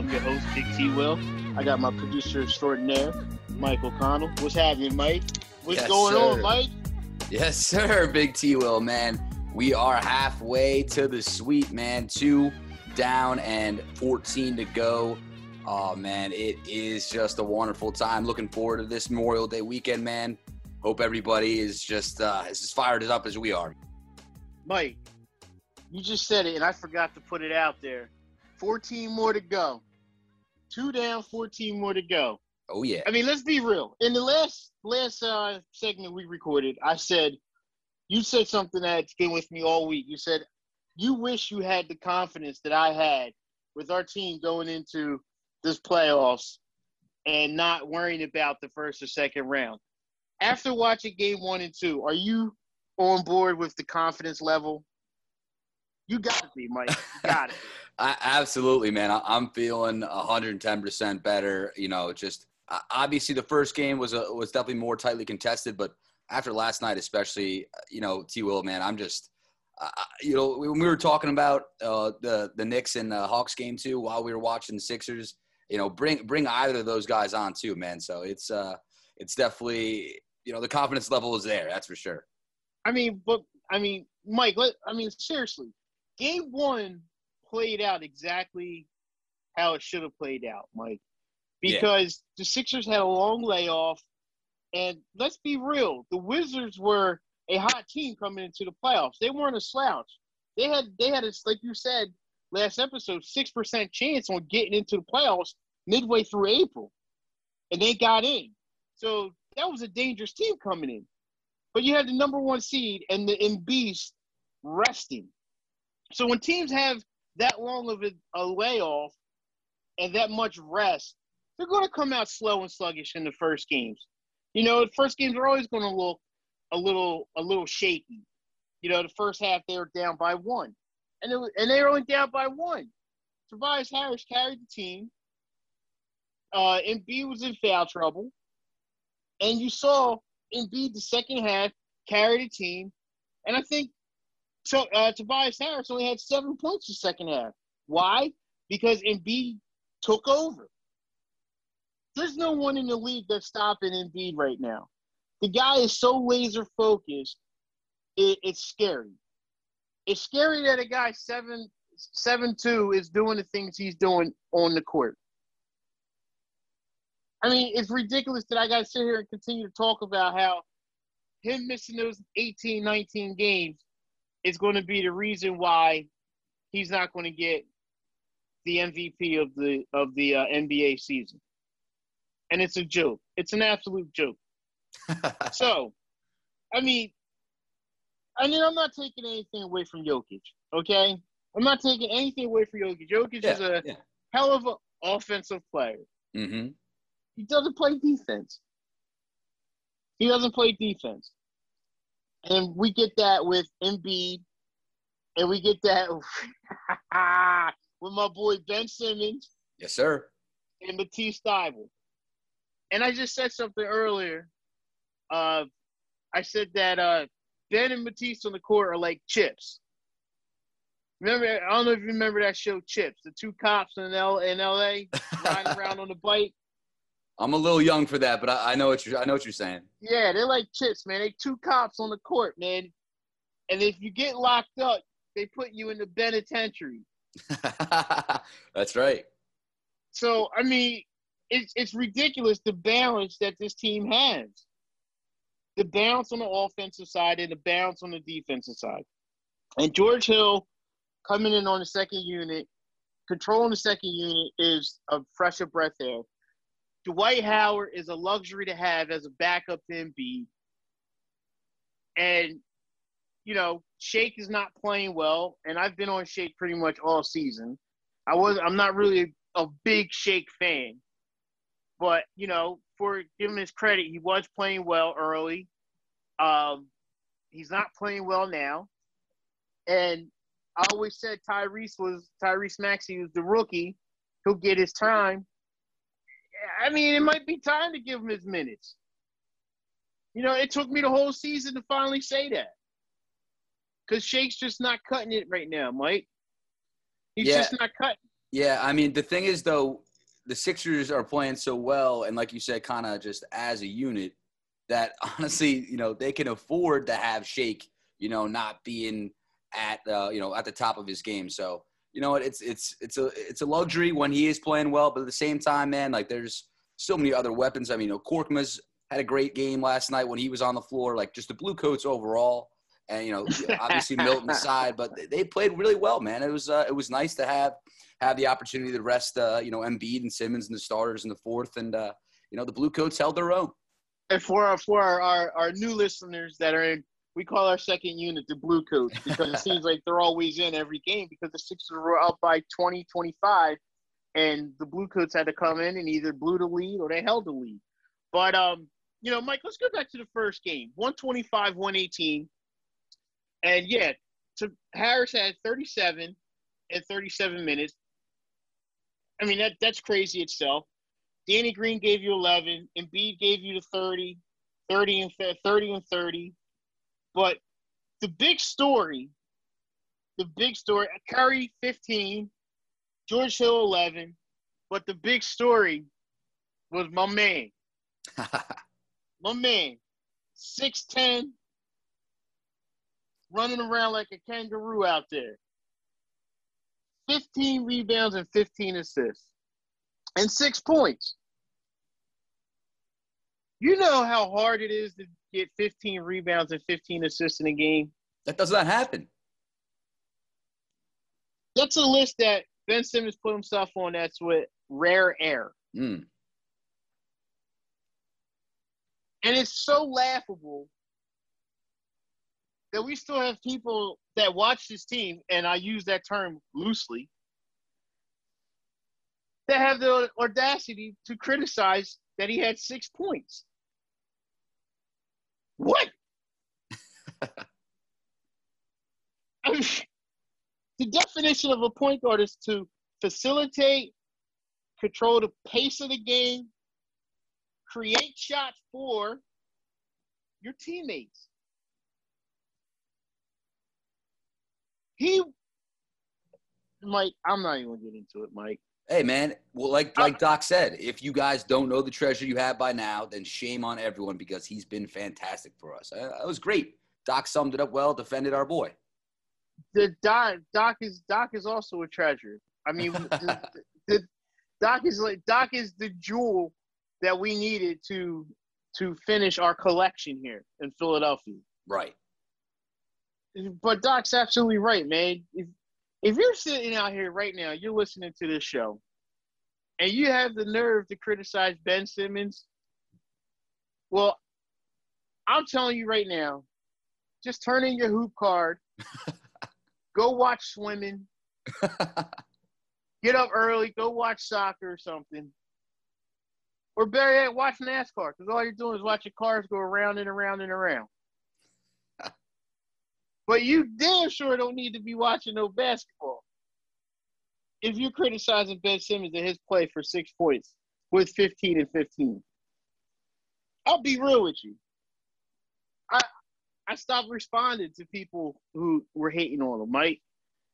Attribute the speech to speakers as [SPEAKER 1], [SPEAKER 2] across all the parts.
[SPEAKER 1] I'm your host, Big T Will. I got my producer extraordinaire, Mike O'Connell. What's happening, Mike? What's
[SPEAKER 2] Yes,
[SPEAKER 1] going
[SPEAKER 2] sir.
[SPEAKER 1] on, Mike?
[SPEAKER 2] Yes, sir, Big T Will, man. We are halfway to the sweep, man. Two down and 14 to go. Oh, man, it is just a wonderful time. Looking forward to this Memorial Day weekend, man. Hope everybody is just uh, is as fired up as we are.
[SPEAKER 1] Mike, you just said it, and I forgot to put it out there. 14 more to go. Two down, 14 more to go.
[SPEAKER 2] Oh, yeah.
[SPEAKER 1] I mean, let's be real. In the last last uh, segment we recorded, I said you said something that's been with me all week. You said you wish you had the confidence that I had with our team going into this playoffs and not worrying about the first or second round. After watching game one and two, are you on board with the confidence level? You got to be, Mike. You got it.
[SPEAKER 2] I, absolutely, man. I, I'm feeling 110% better. You know, just uh, obviously the first game was a, was definitely more tightly contested, but after last night, especially, uh, you know, T. Will, man, I'm just, uh, you know, when we were talking about uh, the the Knicks and uh, Hawks game too, while we were watching the Sixers, you know, bring bring either of those guys on too, man. So it's uh, it's definitely, you know, the confidence level is there. That's for sure.
[SPEAKER 1] I mean, but I mean, Mike. Let, I mean, seriously, game one played out exactly how it should have played out, Mike.
[SPEAKER 2] Yeah.
[SPEAKER 1] Because the Sixers had a long layoff, and let's be real, the Wizards were a hot team coming into the playoffs. They weren't a slouch. They had they had a like you said last episode, six percent chance on getting into the playoffs midway through April, and they got in. So that was a dangerous team coming in. But you had the number one seed and the beast resting. So when teams have that long of a, a layoff and that much rest, they're going to come out slow and sluggish in the first games. You know, the first games are always going to look a little a little shaky. You know, the first half they were down by one, and it and they were only down by one. Tobias Harris carried the team. Uh, Embiid was in foul trouble, and you saw Embiid the second half carry the team, and I think so. Uh, Tobias Harris only had seven points the second half. Why? Because Embiid took over. There's no one in the league that's stopping Embiid right now. The guy is so laser focused, it, it's scary. It's scary that a guy seven seven two is doing the things he's doing on the court. I mean, it's ridiculous that I got to sit here and continue to talk about how him missing those 18, 19 games is going to be the reason why he's not going to get the MVP of the of the uh, NBA season. And it's a joke. It's an absolute joke. So, I mean, I mean, I'm not taking anything away from Jokic. Okay, I'm not taking anything away from Jokic. Jokic is a
[SPEAKER 2] yeah.
[SPEAKER 1] hell of an offensive player.
[SPEAKER 2] hmm
[SPEAKER 1] He doesn't play defense. He doesn't play defense. And we get that with Embiid, and we get that with my boy Ben Simmons
[SPEAKER 2] Yes, sir.
[SPEAKER 1] and Matisse Thybulle. And I just said something earlier. Uh, I said that uh, Ben and Matisse on the court are like chips. Remember, I don't know if you remember that show, Chips, the two cops in L in LA riding around on the bike.
[SPEAKER 2] I'm a little young for that, but I, I know what you're. I know what you're saying.
[SPEAKER 1] Yeah, they're like chips, man. They two cops on the court, man. And if you get locked up, they put you in the penitentiary.
[SPEAKER 2] That's right.
[SPEAKER 1] So I mean, it's it's ridiculous the balance that this team has. The balance on the offensive side and the balance on the defensive side. And George Hill coming in on the second unit, controlling the second unit is a fresh of breath air. Dwight Howard is a luxury to have as a backup to Embiid. And, you know, Shake is not playing well, and I've been on Shake pretty much all season. I was I'm not really a big Shake fan. But, you know, for giving his credit, he was playing well early. Um, he's not playing well now. And I always said Tyrese was Tyrese Maxey was the rookie. He'll get his time. I mean, it might be time to give him his minutes. You know, it took me the whole season to finally say that. Because Shake's just not cutting it right now, Mike. He's
[SPEAKER 2] Yeah.
[SPEAKER 1] just not cutting.
[SPEAKER 2] Yeah, I mean the thing is though, the Sixers are playing so well, and like you said, kind of just as a unit, that honestly, you know, they can afford to have Shake, you know, not being at uh, you know at the top of his game. So you know, it's it's it's a it's a luxury when he is playing well, but at the same time, man, like there's so many other weapons. I mean, you know, Korkmaz had a great game last night when he was on the floor. Like just the Blue Coats overall, and you know, obviously Milton aside, but they played really well, man. It was uh, it was nice to have have the opportunity to rest, uh, you know, Embiid and Simmons and the starters in the fourth, and uh, you know, the Blue Coats held their own.
[SPEAKER 1] And for our, for our, our, our new listeners that are in we call our second unit the Blue Coats because it seems like they're always in every game because the Sixers were up by 20, 25, and the Blue Coats had to come in and either blew the lead or they held the lead. But um, you know, Mike, let's go back to the first game. 125, 118. And yeah, to Harris had 37 and 37 minutes. I mean, that that's crazy itself. Danny Green gave you 11, Embiid gave you the 30, 30 and 30 and 30. But the big story, the big story, Curry 15, George Hill 11, but the big story was my man. my man, 6'10, running around like a kangaroo out there. 15 rebounds and 15 assists, and six points. You know how hard it is to get 15 rebounds and 15 assists in a game?
[SPEAKER 2] That does not happen.
[SPEAKER 1] That's a list that Ben Simmons put himself on. That's with rare air.
[SPEAKER 2] Mm.
[SPEAKER 1] And it's so laughable that we still have people that watch this team, and I use that term loosely, that have the audacity to criticize that he had six points. What? The definition of a point guard is to facilitate, control the pace of the game, create shots for your teammates. He, Mike, I'm not even gonna get into it, Mike.
[SPEAKER 2] Hey man, well like like Doc said, if you guys don't know the treasure you have by now, then shame on everyone because he's been fantastic for us. Uh, it was great. Doc summed it up well, defended our boy.
[SPEAKER 1] The Doc Doc is Doc is also a treasure. I mean, the, the, Doc is like Doc is the jewel that we needed to to finish our collection here in Philadelphia.
[SPEAKER 2] Right.
[SPEAKER 1] But Doc's absolutely right, man. If you're sitting out here right now, you're listening to this show, and you have the nerve to criticize Ben Simmons, well, I'm telling you right now, just turn in your hoop card, go watch swimming, get up early, go watch soccer or something. Or better yet, watch NASCAR because all you're doing is watching cars go around and around and around. But you damn sure don't need to be watching no basketball. If you're criticizing Ben Simmons and his play for six points with 15 and 15, I'll be real with you. I I stopped responding to people who were hating on him, Mike.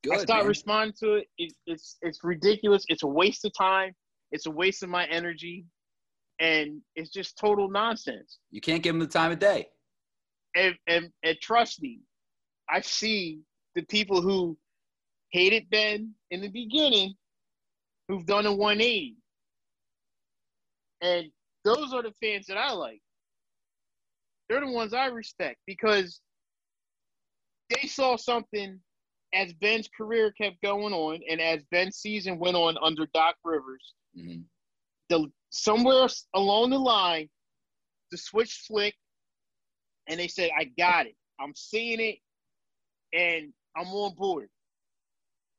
[SPEAKER 1] Good, I stopped man. responding to it. it. It's it's ridiculous. It's a waste of time. It's a waste of my energy, and it's just total nonsense.
[SPEAKER 2] You can't give him the time of day.
[SPEAKER 1] And and, and trust me, I see the people who hated Ben in the beginning who've done a 180. And those are the fans that I like. They're the ones I respect because they saw something as Ben's career kept going on and as Ben's season went on under Doc Rivers. Mm-hmm. The somewhere along the line, the switch flicked, and they said, "I got it. I'm seeing it and I'm on board.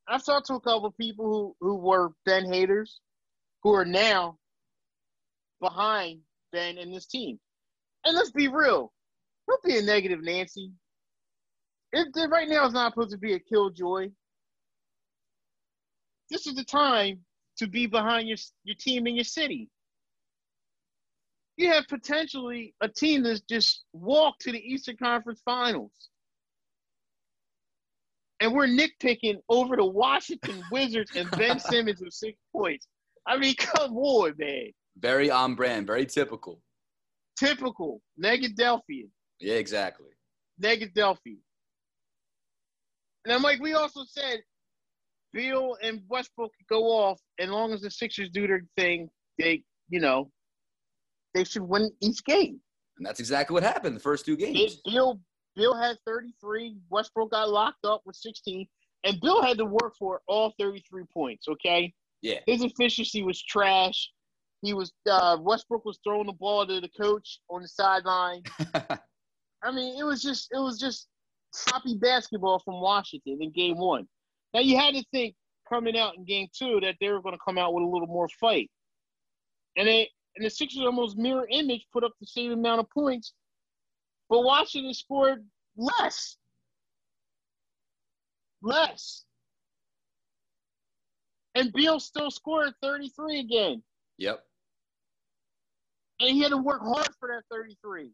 [SPEAKER 1] I've talked to a couple people who, who were Ben haters, who are now behind Ben and this team. And let's be real, don't be a negative Nancy. Right now is not supposed to be a killjoy. This is the time to be behind your your team in your city. You have potentially a team that's just walked to the Eastern Conference Finals. And we're nitpicking over the Washington Wizards and Ben Simmons with six points. I mean, come on, man.
[SPEAKER 2] Very on brand, very typical.
[SPEAKER 1] Typical. Negadelphia.
[SPEAKER 2] Yeah, exactly.
[SPEAKER 1] Negadelphia. And I'm like, we also said Beal and Westbrook could go off, as long as the Sixers do their thing, they, you know, they should win each game.
[SPEAKER 2] And that's exactly what happened the first two games.
[SPEAKER 1] Beal, Beal had 33. Westbrook got locked up with 16. And Beal had to work for all 33 points, okay?
[SPEAKER 2] Yeah.
[SPEAKER 1] His efficiency was trash. He was uh, Westbrook was throwing the ball to the coach on the sideline. I mean, it was just it was just sloppy basketball from Washington in game one. Now you had to think coming out in game two that they were going to come out with a little more fight. And they and the Sixers almost mirror image put up the same amount of points, but Washington scored less. Less. And Beal still scored 33 again.
[SPEAKER 2] Yep.
[SPEAKER 1] And he had to work hard for that 33.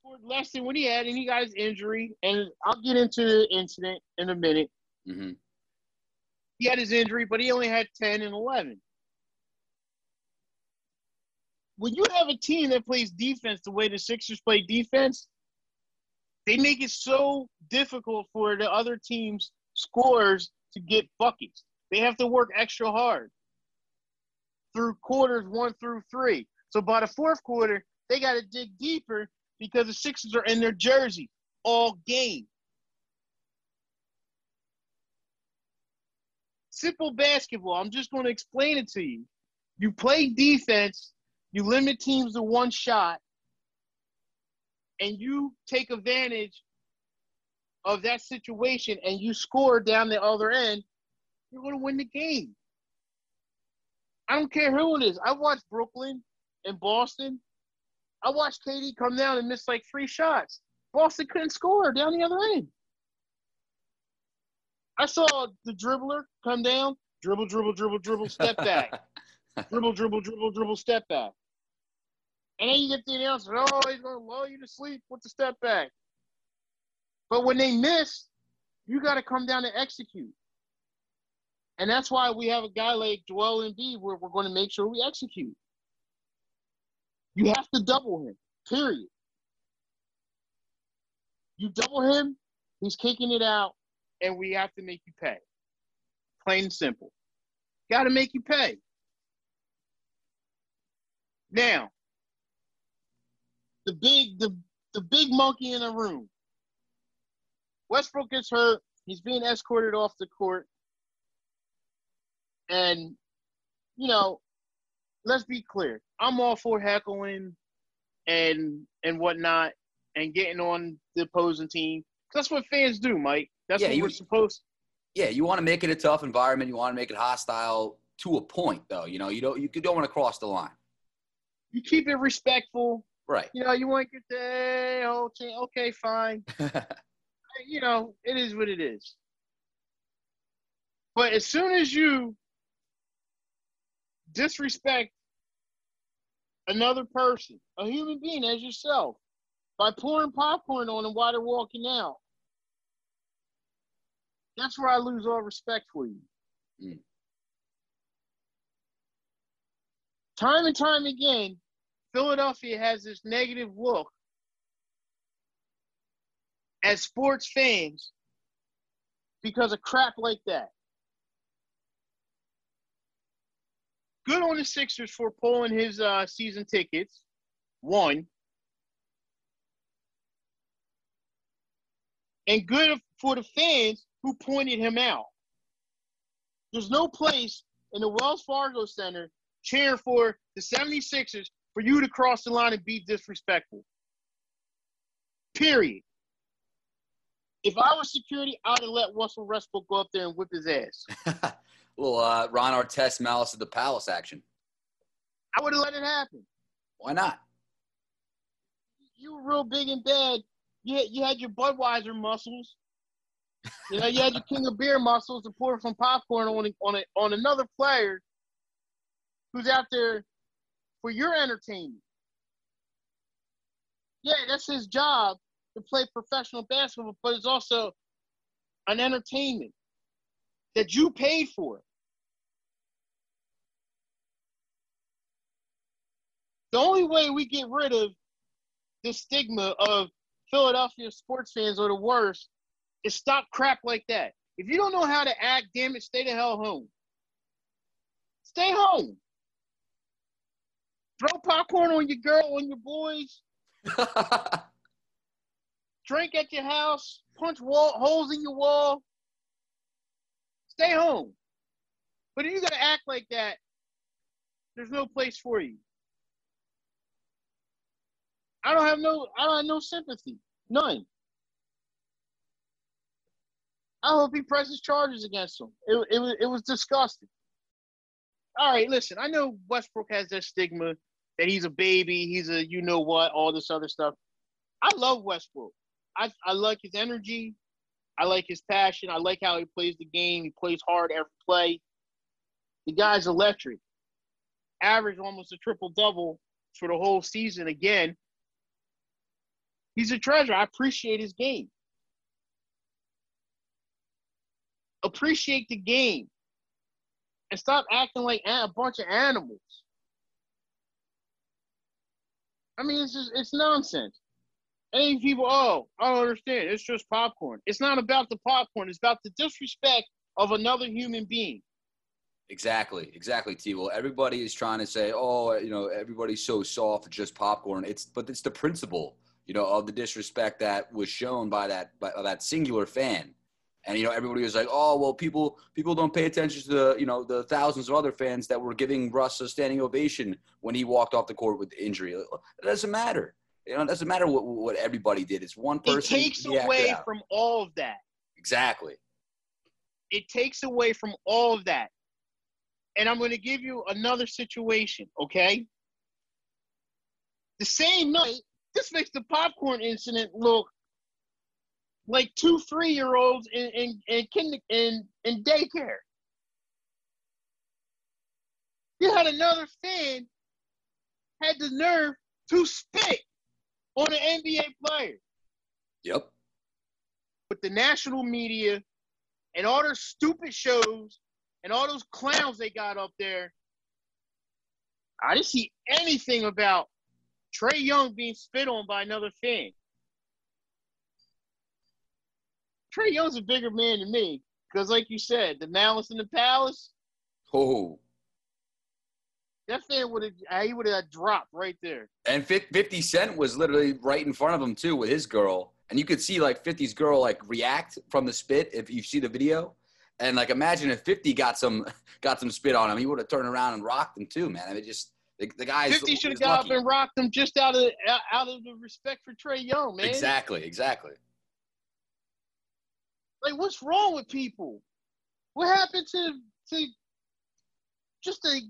[SPEAKER 1] Scored less than what he had, and he got his injury. And I'll get into the incident in a minute.
[SPEAKER 2] hmm
[SPEAKER 1] He had his injury, but he only had 10 and 11. When you have a team that plays defense the way the Sixers play defense, they make it so difficult for the other team's scorers to get buckets. They have to work extra hard through quarters one through three. So by the fourth quarter, they got to dig deeper because the Sixers are in their jersey all game. Simple basketball. I'm just going to explain it to you. You play defense, you limit teams to one shot, and you take advantage of that situation and you score down the other end, you're going to win the game. I don't care who it is. I watched Brooklyn and Boston. I watched KD come down and miss like three shots. Boston couldn't score down the other end. I saw the dribbler come down, dribble, dribble, dribble, dribble, step back. dribble, dribble, dribble, dribble, step back. And then you get the announcer, oh, he's going to lull you to sleep with the step back. But when they miss, you got to come down and execute. And that's why we have a guy like Joel Embiid where we're going to make sure we execute. You have to double him, period. You double him, he's kicking it out, and we have to make you pay. Plain and simple. Got to make you pay. Now, the big the the big monkey in the room. Westbrook gets hurt. He's being escorted off the court. And, you know, let's be clear. I'm all for heckling and and whatnot and getting on the opposing team. That's what fans do, Mike. That's
[SPEAKER 2] Yeah,
[SPEAKER 1] what
[SPEAKER 2] you-
[SPEAKER 1] we're supposed
[SPEAKER 2] Yeah, you want to make it a tough environment. You want to make it hostile to a point, though. You know, you don't you don't want to cross the line.
[SPEAKER 1] You keep it respectful.
[SPEAKER 2] Right.
[SPEAKER 1] You know, you want to get the whole. Okay, fine. you know, it is what it is. But as soon as you disrespect another person, a human being as yourself, by pouring popcorn on them while they're walking out, that's where I lose all respect for you.
[SPEAKER 2] Mm.
[SPEAKER 1] Time and time again, Philadelphia has this negative look as sports fans because of crap like that. Good on the Sixers for pulling his uh, season tickets. One. And good for the fans who pointed him out. There's no place in the Wells Fargo Center cheering for the 76ers for you to cross the line and be disrespectful. Period. If I was security, I would have let Russell Westbrook go up there and whip his ass.
[SPEAKER 2] little uh, Ron Artest Malice of the Palace action.
[SPEAKER 1] I would have let it happen.
[SPEAKER 2] Why not?
[SPEAKER 1] You were real big and bad. You had, you had your Budweiser muscles. You know, you had your King of Beer muscles to pour some popcorn on on a, on another player who's out there for your entertainment. Yeah, that's his job to play professional basketball, but it's also an entertainment that you paid for. The only way we get rid of this stigma of Philadelphia sports fans are the worst is stop crap like that. If you don't know how to act, damn it, stay the hell home. Stay home. Throw popcorn on your girl, on your boys. Drink at your house. Punch wall holes in your wall. Stay home. But if you gotta act like that, there's no place for you. I don't have no I don't have no sympathy. None. I hope he presses charges against him. It, it, was, it was disgusting. All right, listen, I know Westbrook has that stigma that he's a baby, he's a you know what, all this other stuff. I love Westbrook. I, I like his energy. I like his passion. I like how he plays the game. He plays hard every play. The guy's electric. Average almost a triple double for the whole season again. He's a treasure. I appreciate his game. Appreciate the game. And stop acting like a bunch of animals. I mean, it's just, it's nonsense. And people, oh, I don't understand. It's just popcorn. It's not about the popcorn. It's about the disrespect of another human being.
[SPEAKER 2] Exactly, exactly, T. Will, everybody is trying to say, oh, you know, everybody's so soft, just popcorn. It's but it's the principle, you know, of the disrespect that was shown by that by, by that singular fan. And you know, everybody was like, "Oh, well, people people don't pay attention to the you know the thousands of other fans that were giving Russ a standing ovation when he walked off the court with injury." It doesn't matter. You know, it doesn't matter what what everybody did. It's one person.
[SPEAKER 1] It takes away from all of that.
[SPEAKER 2] Exactly.
[SPEAKER 1] It takes away from all of that. And I'm going to give you another situation, okay? The same night, this makes the popcorn incident look like two three year olds in in in, kinder, in in daycare. You had another fan had the nerve to spit on an NBA player.
[SPEAKER 2] Yep.
[SPEAKER 1] With the national media and all their stupid shows and all those clowns they got up there, I didn't see anything about Trae Young being spit on by another fan. Trae Young's a bigger man than me because, like you said, the malice in the palace.
[SPEAKER 2] Oh,
[SPEAKER 1] that fan would have uh, he would have dropped right there.
[SPEAKER 2] And 50 Cent was literally right in front of him too with his girl, and you could see like 50's girl like react from the spit if you see the video. And like imagine if 50 got some got some spit on him, he would have turned around and rocked him too, man. I mean, just the, the guy.
[SPEAKER 1] 50 should have got lucky. up and rocked him just out of out of the respect for Trae Young, man.
[SPEAKER 2] Exactly, exactly.
[SPEAKER 1] Like, what's wrong with people? What happened to to just a?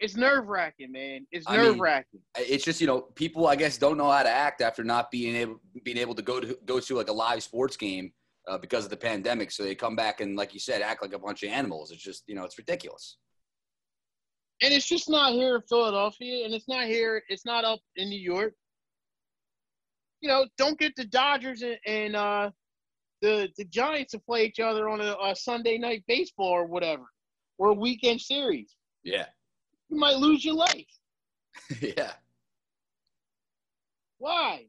[SPEAKER 1] It's nerve wracking, man. It's nerve wracking.
[SPEAKER 2] it's just you know people I guess don't know how to act after not being able being able to go to go to like a live sports game uh, because of the pandemic. So they come back and like you said, act like a bunch of animals. It's just you know it's ridiculous.
[SPEAKER 1] And it's just not here in Philadelphia, and it's not here. It's not up in New York you know, don't get the Dodgers and, and uh, the the Giants to play each other on a, a, Sunday night baseball or whatever, or a weekend series.
[SPEAKER 2] Yeah,
[SPEAKER 1] you might lose your life.
[SPEAKER 2] yeah.
[SPEAKER 1] Why?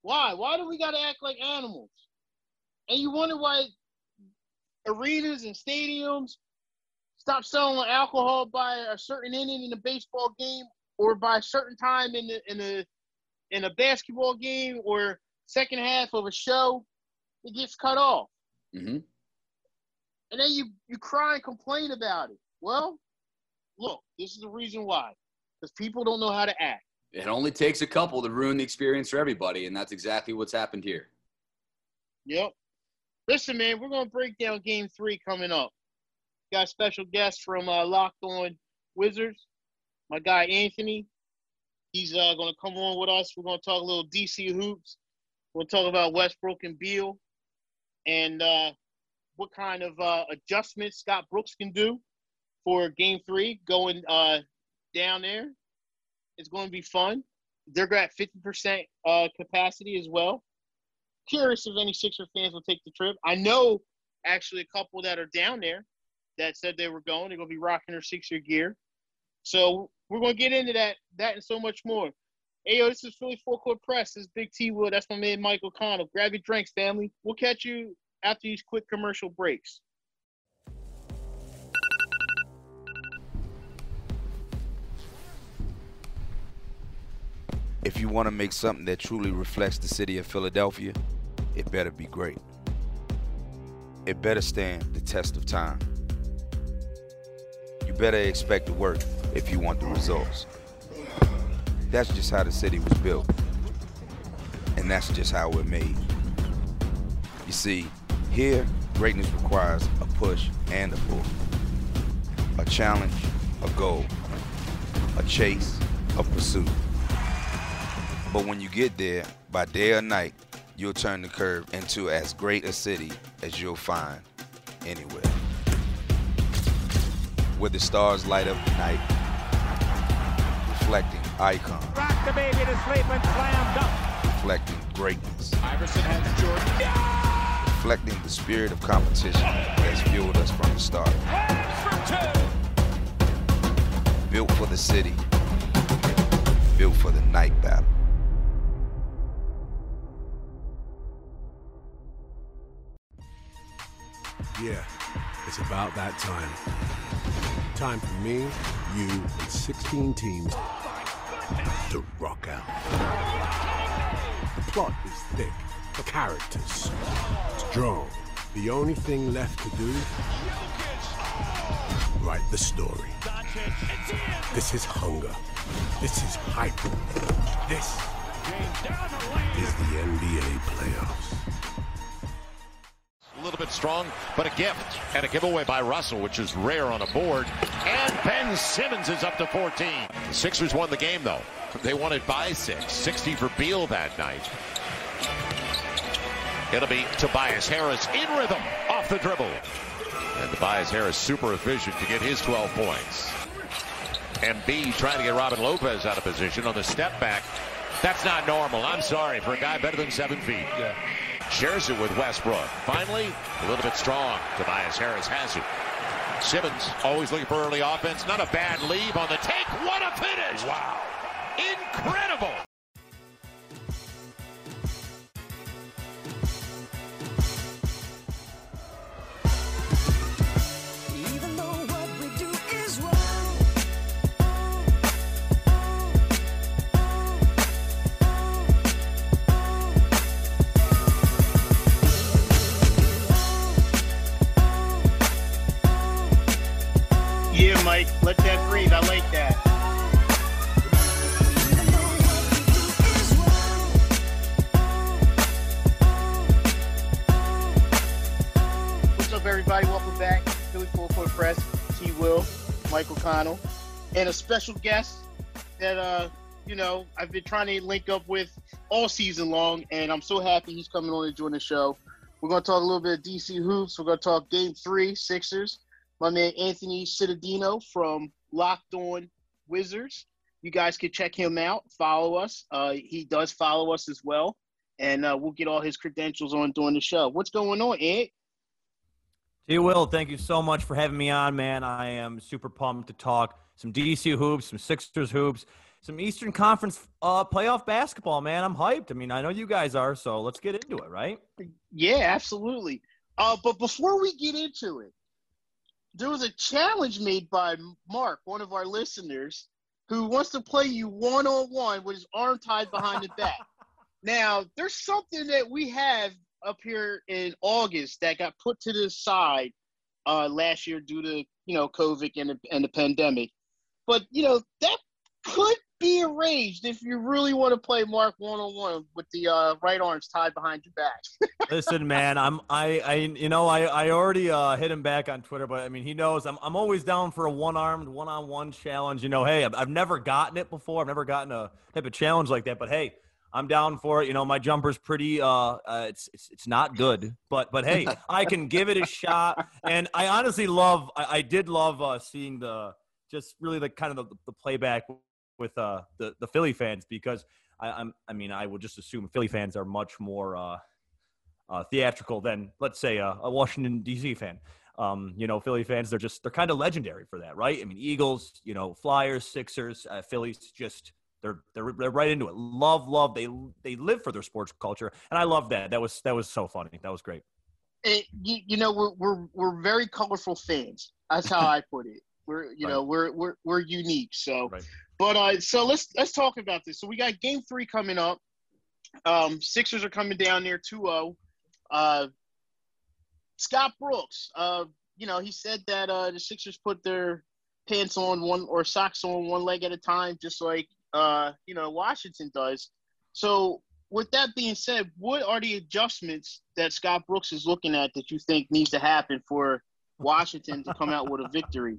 [SPEAKER 1] Why? Why do we got to act like animals? And you wonder why arenas and stadiums stop selling alcohol by a certain inning in a baseball game or by a certain time in the in the in a basketball game or second half of a show, it gets cut off.
[SPEAKER 2] Mm-hmm.
[SPEAKER 1] And then you, you cry and complain about it. Well, look, this is the reason why. Because people don't know how to act.
[SPEAKER 2] It only takes a couple to ruin the experience for everybody, and that's exactly what's happened here.
[SPEAKER 1] Yep. Listen, man, we're going to break down game three coming up. Got special guest from uh, Locked On Wizards, my guy Anthony. He's uh, going to come on with us. We're going to talk a little DC hoops. We'll talk about Westbrook and Beal and uh, what kind of uh, adjustments Scott Brooks can do for game three going uh, down there. It's going to be fun. they're at 50% uh, capacity as well. Curious if any Sixer fans will take the trip. I know actually a couple that are down there that said they were going. They're going to be rocking their Sixer gear. So we're to get into that, that and so much more. Hey, yo, this is Philly Phull Court Press. This is Big T Wood. That's my man, Mike O'Connell. Grab your drinks, family. We'll catch you after these quick commercial breaks.
[SPEAKER 3] If you want to make something that truly reflects the city of Philadelphia, it better be great. It better stand the test of time. You better expect to work if you want the results. That's just how the city was built. And that's just how we're made. You see, here, greatness requires a push and a pull. A challenge, a goal, a chase, a pursuit. But when you get there, by day or night, you'll turn the curve into as great a city as you'll find anywhere. Where the stars light up the night, reflecting icon.
[SPEAKER 4] Rock the baby to sleep and slam dunk.
[SPEAKER 3] Reflecting greatness.
[SPEAKER 4] Iverson has Jordan. Yeah!
[SPEAKER 3] Reflecting the spirit of competition that's fueled us from the start. Built for the city. Built for the night battle.
[SPEAKER 5] Yeah, it's about that time. Time for me, you, and 16 teams to rock out. The plot is thick, the characters strong. The only thing left to do, write the story. This is hunger. This is hype. This is the NBA playoffs.
[SPEAKER 6] Bit strong, but a gift and a giveaway by Russell, which is rare on a board. And Ben Simmons is up to 14. The Sixers won the game, though. They won it by six. 60 for Beal that night. It'll be Tobias Harris in rhythm off the dribble. And Tobias Harris super efficient to get his 12 points. And B trying to get Robin Lopez out of position on the step back. That's not normal. I'm sorry for a guy better than seven feet. Yeah. Shares it with Westbrook. Finally, a little bit strong. Tobias Harris has it. Simmons always looking for early offense. Not a bad leave on the take. What a finish! Wow. Incredible.
[SPEAKER 1] Mike O'Connell, and a special guest that uh, you know, I've been trying to link up with all season long, and I'm so happy he's coming on to join the show. We're to talk a little bit of DC hoops. We're to talk Game Three, Sixers. My man Anthony Cittadino from Locked On Wizards. You guys can check him out. Follow us. Uh, he does follow us as well, and uh, we'll get all his credentials on during the show. What's going on, Ant?
[SPEAKER 7] T. Will, thank you so much for having me on, man. I am super pumped to talk some DC hoops, some Sixers hoops, some Eastern Conference uh, playoff basketball, man. I'm hyped. I mean, I know you guys are, so let's get into it, right?
[SPEAKER 1] Yeah, absolutely. Uh, but before we get into it, there was a challenge made by Mark, one of our listeners, who wants to play you one on one with his arm tied behind the back. now, there's something that we have up here in August that got put to the side uh, last year due to you know COVID and the, and the pandemic. But you know that could be arranged if you really want to play Mark one on one with the uh, right arms tied behind your back.
[SPEAKER 7] Listen, man, I'm I I you know I I already uh, hit him back on Twitter, but I mean he knows I'm I'm always down for a one armed one on one challenge. You know, hey, I've, I've never gotten it before. I've never gotten a type of challenge like that, but hey. I'm down for it. You know, my jumper's pretty. Uh, uh it's, it's it's not good, but but hey, I can give it a shot. And I honestly love. I, I did love uh, seeing the just really the kind of the, the playback with uh, the the Philly fans because I, I'm I mean I would just assume Philly fans are much more uh, uh, theatrical than let's say a, a Washington D.C. fan. Um, you know, Philly fans they're just they're kind of legendary for that, right? I mean, Eagles, you know, Flyers, Sixers, uh, Phillies, just they're, they're they're right into it. Love, love. They they live for their sports culture, and I love that. That was that was so funny. That was great.
[SPEAKER 1] It, you, you know, we're, we're we're very colorful fans. That's how I put it. We're you right. know we're we're we're unique. So, right. but uh, so let's let's talk about this. So we got Game Three coming up. Um, Sixers are coming down there 2-0. Uh, Scott Brooks, uh, you know, he said that uh, the Sixers put their pants on one or socks on one leg at a time, just like uh, you know Washington does. So, with that being said, what are the adjustments that Scott Brooks is looking at that you think needs to happen for Washington to come out with a victory?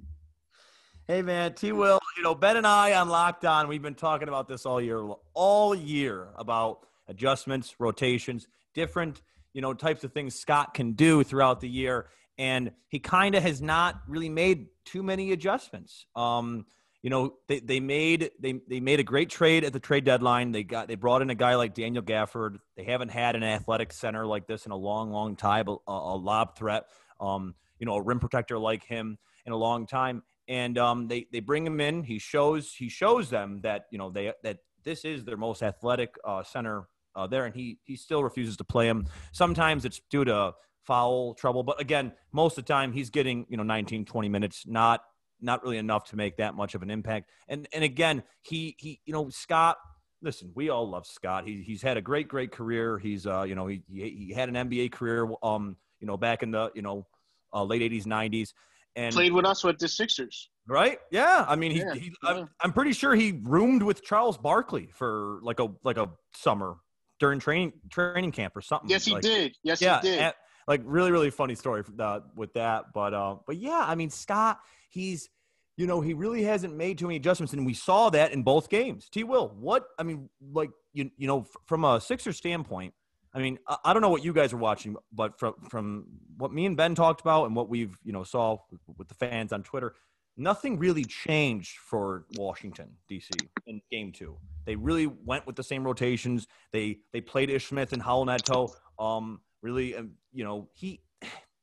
[SPEAKER 7] Hey man, T. Will, you know Ben and I on Locked On, we've been talking about this all year, all year about adjustments, rotations, different you know types of things Scott can do throughout the year, and he kind of has not really made too many adjustments. Um, you know, they, they made they, they made a great trade at the trade deadline. They got they brought in a guy like Daniel Gafford. They haven't had an athletic center like this in a long, long time, a, a lob threat, um, you know, a rim protector like him in a long time. And um, they they bring him in. He shows he shows them that you know they that this is their most athletic uh, center uh, there, and he he still refuses to play him. Sometimes it's due to foul trouble, but again, most of the time he's getting you know 19, 20 minutes, not not really enough to make that much of an impact. And and again, he he you know Scott. Listen, we all love Scott. He, he's had a great great career. He's uh you know he he, he had an NBA career um you know back in the you know uh, late 80s 90s and
[SPEAKER 1] played with us with the Sixers.
[SPEAKER 7] Right? Yeah. I mean, he, yeah, he I'm, I'm, pretty sure he roomed with Charles Barkley for like a like a summer during training training camp or something.
[SPEAKER 1] Yes, he
[SPEAKER 7] like,
[SPEAKER 1] did. Yes, yeah, he did.
[SPEAKER 7] At, like really really funny story uh, with that, but uh, but yeah, I mean Scott, he's you know he really hasn't made too many adjustments, and we saw that in both games. T. Will, what I mean, like you you know from a Sixer standpoint. I mean, I, I don't know what you guys are watching, but from from what me and Ben talked about and what we've you know saw with, with the fans on Twitter, nothing really changed for Washington DC in game two. They really went with the same rotations. They they played Ish Smith and Raul Neto. Um, really, um, you know, he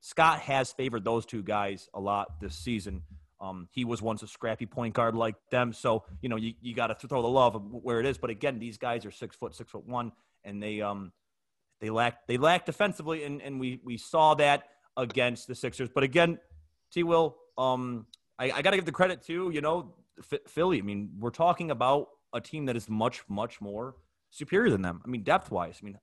[SPEAKER 7] Scott has favored those two guys a lot this season. Um, he was once a scrappy point guard like them, so you know you, you got to throw the love where it is. But again, these guys are six foot, six foot one, and they um they lack they lack defensively, and and we we saw that against the Sixers. But again, T. Will, um, I, I got to give the credit to you know Philly. I mean, we're talking about a team that is much much more superior than them. I mean, depth wise. I mean,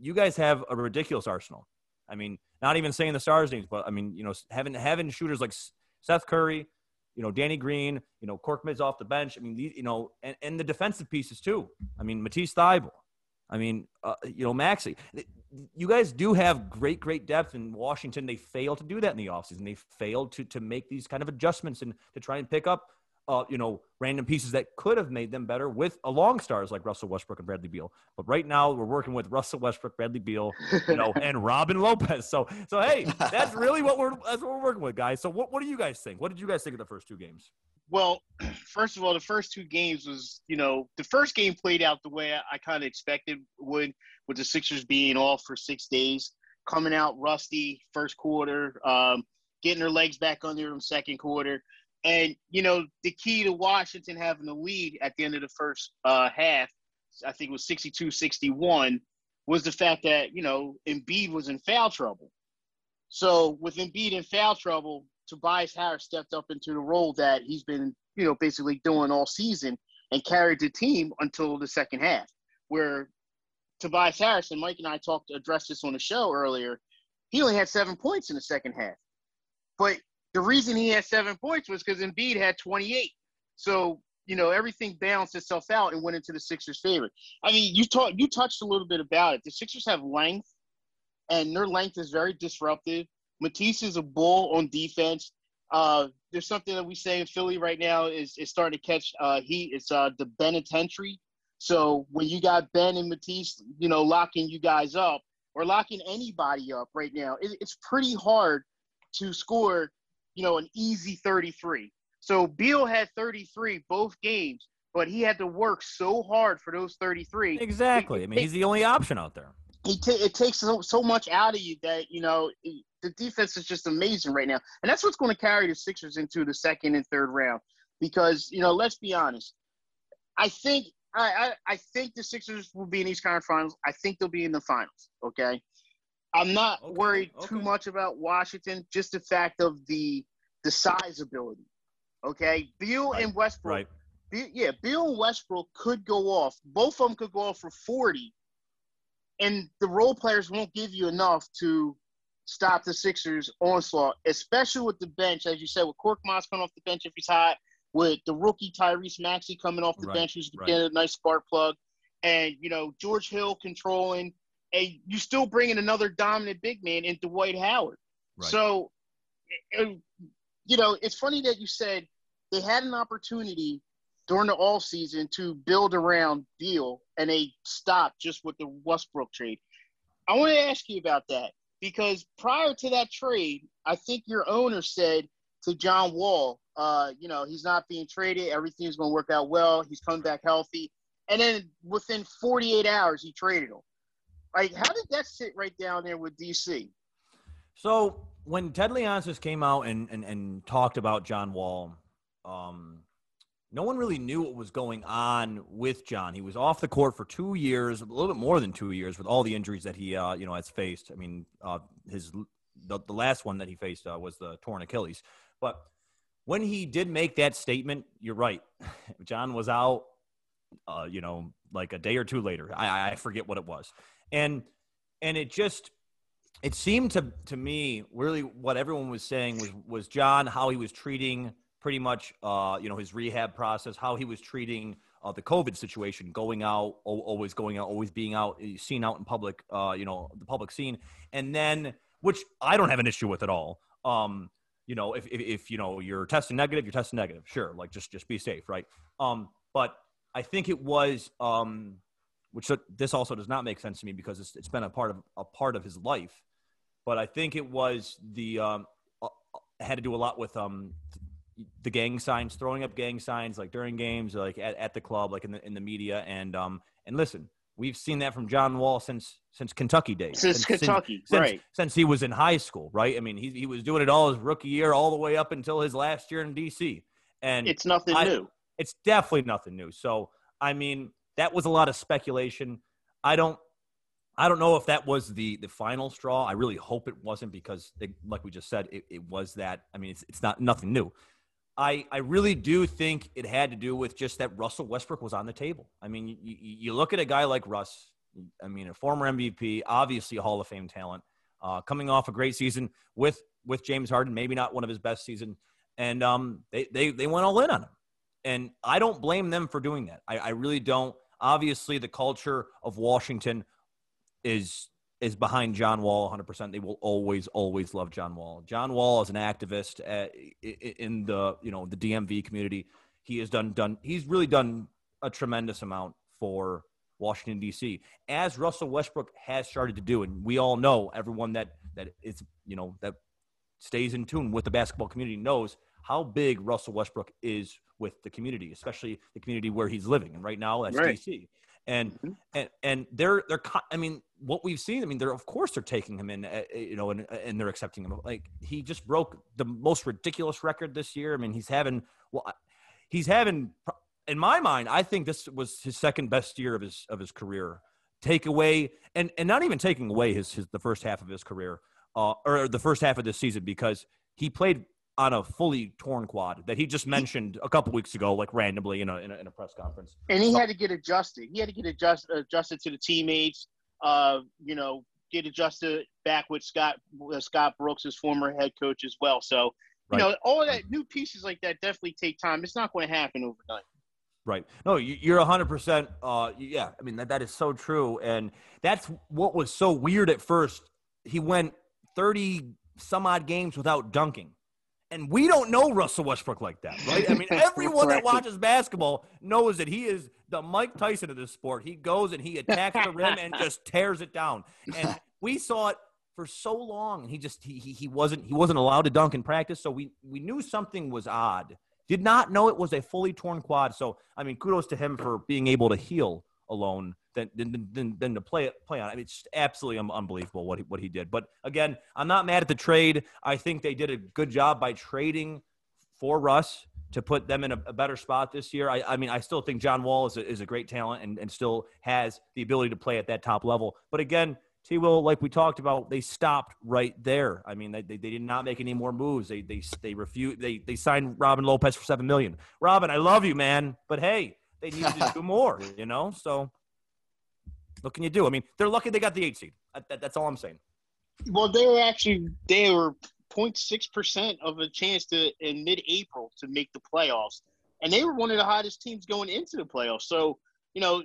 [SPEAKER 7] you guys have a ridiculous arsenal. I mean, not even saying the stars names, but I mean, you know, having having shooters like Seth Curry, you know, Danny Green, you know, Korkmaz off the bench. I mean, the, you know, and, and the defensive pieces too. I mean, Matisse Thybulle. I mean, uh, you know, Maxey. You guys do have great, great depth in Washington. They failed to do that in the offseason. They failed to to make these kind of adjustments and to try and pick up uh, you know, random pieces that could have made them better with along stars like Russell Westbrook and Bradley Beal. But right now we're working with Russell Westbrook, Bradley Beal, you know, and Robin Lopez. So so hey, that's really what we're that's what we're working with, guys. So what, what do you guys think? What did you guys think of the first two games?
[SPEAKER 1] Well, first of all, the first two games was, you know, the first game played out the way I, kind of expected would, with the Sixers being off for six days, coming out rusty first quarter, um, getting their legs back under them second quarter. And you know, the key to Washington having the lead at the end of the first uh, half, I think it was 62-61, was the fact that you know Embiid was in foul trouble. So with Embiid in foul trouble, Tobias Harris stepped up into the role that he's been you know basically doing all season and carried the team until the second half, where Tobias Harris and Mike and I talked addressed this on the show earlier. He only had seven points in the second half, but the reason he had seven points was because Embiid had 28. So, you know, everything balanced itself out and went into the Sixers' favor. I mean, you talked you touched a little bit about it. The Sixers have length, and their length is very disruptive. Matisse is a bull on defense. Uh, there's something that we say in Philly right now is, is starting to catch uh, heat. It's uh, the penitentiary. So when you got Ben and Matisse, you know, locking you guys up or locking anybody up right now, it, it's pretty hard to score you know, an easy 33. So Beal had 33 both games, but he had to work so hard for those 33.
[SPEAKER 7] Exactly. I mean, he's the only option out there.
[SPEAKER 1] He ta- it takes so, so much out of you that you know it- the defense is just amazing right now, and that's what's going to carry the Sixers into the second and third round. Because you know, let's be honest, I think I, I, I think the Sixers will be in these conference finals. I think they'll be in the finals. Okay, I'm not
[SPEAKER 7] Okay,
[SPEAKER 1] worried too much about Washington. Just the fact of the the size ability. Okay, Beal and Westbrook.
[SPEAKER 7] Right.
[SPEAKER 1] Be- yeah, Beal and Westbrook could go off. Both of them could go off for 40, and the role players won't give you enough to stop the Sixers' onslaught, especially with the bench, as you said, with Korkmaz coming off the bench if he's hot, with the rookie Tyrese Maxey coming off the
[SPEAKER 7] Right,
[SPEAKER 1] bench, who's
[SPEAKER 7] right.
[SPEAKER 1] getting a nice spark plug, and you know George Hill controlling, and you still bringing another dominant big man in Dwight Howard.
[SPEAKER 7] Right.
[SPEAKER 1] So, it- you know, it's funny that you said they had an opportunity during the all season to build around Beal, and they stopped just with the Westbrook trade. I want to ask you about that because prior to that trade, I think your owner said to John Wall, uh, you know, he's not being traded. Everything's going to work out well. He's coming back healthy. And then within 48 hours, he traded him. Like, how did that sit right down there with DC?
[SPEAKER 7] So when Ted Leonsis came out and, and, and talked about John Wall, um, no one really knew what was going on with John. He was off the court for two years, a little bit more than two years, with all the injuries that he uh, you know has faced. I mean, uh, his the, the last one that he faced uh, was the torn Achilles. But when he did make that statement, you're right. John was out, uh, you know, like a day or two later. I, I forget what it was, and and it just it seemed to to me really what everyone was saying was was John how he was treating pretty much uh, you know his rehab process, how he was treating uh, the COVID situation, going out, always going out, always being out, eh, seen out in public, uh, you know, the public scene, and then which I don't have an issue with at all. Um, you know, if, if if you know you're testing negative, you're testing negative, sure, like just just be safe, right? Um, but I think it was um, which this also does not make sense to me because it's, it's been a part of a part of his life but I think it was the um, uh, had to do a lot with um, the gang signs, throwing up gang signs like during games, like at, at the club, like in the in the media, and um, and listen, we've seen that from John Wall since since Kentucky days,
[SPEAKER 1] Since Kentucky,
[SPEAKER 7] since,
[SPEAKER 1] right.
[SPEAKER 7] Since he was in high school, right? I mean, he he was doing it all his rookie year, all the way up until his last year in DC, and
[SPEAKER 1] It's nothing
[SPEAKER 7] I-
[SPEAKER 1] new.
[SPEAKER 7] it's definitely nothing new. So, I mean, that was a lot of speculation. I don't, I don't know if that was the the final straw. I really hope it wasn't because, it, like we just said, it, it was that. I mean, it's it's not nothing new. I I really do think it had to do with just that Russell Westbrook was on the table. I mean, you, you, look at a guy like Russ. I mean, a former MVP, obviously a Hall of Fame talent, uh, coming off a great season with with James Harden, maybe not one of his best season, and um, they they they went all in on him. And I don't blame them for doing that. I, I really don't. Obviously, the culture of Washington is is behind John Wall 100%. They will always, always love John Wall. John Wall is an activist uh, i- i- in the you know the DMV community. He has done done. He's really done a tremendous amount for Washington D.C. as Russell Westbrook has started to do, and we all know everyone that that is you know that stays in tune with the basketball community knows how big Russell Westbrook is with the community, especially the community where he's living. And right now, that's
[SPEAKER 1] Right.
[SPEAKER 7] DC. And
[SPEAKER 1] Mhm.
[SPEAKER 7] and and they're they're I mean, what we've seen. I mean, they're of course they're taking him in, uh, you know, and and they're accepting him. Like he just broke the most ridiculous record this year. I mean, he's having well, he's having. In my mind, I think this was his second best year of his of his career. Take away and and not even taking away his, his the first half of his career, uh, or the first half of this season because he played on a fully torn quad that he just mentioned a couple weeks ago, like randomly in a in a, in a press conference.
[SPEAKER 1] and he had to get adjusted. He had to get adjust, adjusted to the teammates. Uh, you know, get adjusted back with Scott uh, Scott Brooks, his former head coach as well. So you
[SPEAKER 7] Right.
[SPEAKER 1] know, all that new pieces like that definitely take time. It's not going to happen overnight.
[SPEAKER 7] Right. No, you- you're 100%. Uh, yeah. I mean, that, that is so true. And that's what was so weird at first. He went 30 some odd games without dunking. And we don't know Russell Westbrook like that, right? I mean, everyone that watches basketball knows that he is the Mike Tyson of this sport. He goes and he attacks the rim and just tears it down. And we saw it for so long. and He just he, he he wasn't he wasn't allowed to dunk in practice, so we we knew something was odd Did not know it was a fully torn quad. So I mean, kudos to him for being able to heal alone than than, than, than to play it play on. I mean, it's absolutely unbelievable what he, what he did. But again, I'm not mad at the trade. I think they did a good job by trading for Russ to put them in a, a better spot this year. I, I, mean, I still think John Wall is a, is a great talent and, and still has the ability to play at that top level. But again, T. Will, like we talked about, they stopped right there. I mean, they, they, they did not make any more moves. They they they refused. They they signed Robin Lopez for seven million. Robin, I love you, man, but hey, they needed to do more. You know, so what can you do? I mean, they're lucky they got the eight seed. That, that's all I'm saying.
[SPEAKER 1] Well, they were actually they were 0.6 percent of a chance to in mid-April to make the playoffs, and they were one of the hottest teams going into the playoffs. So you know,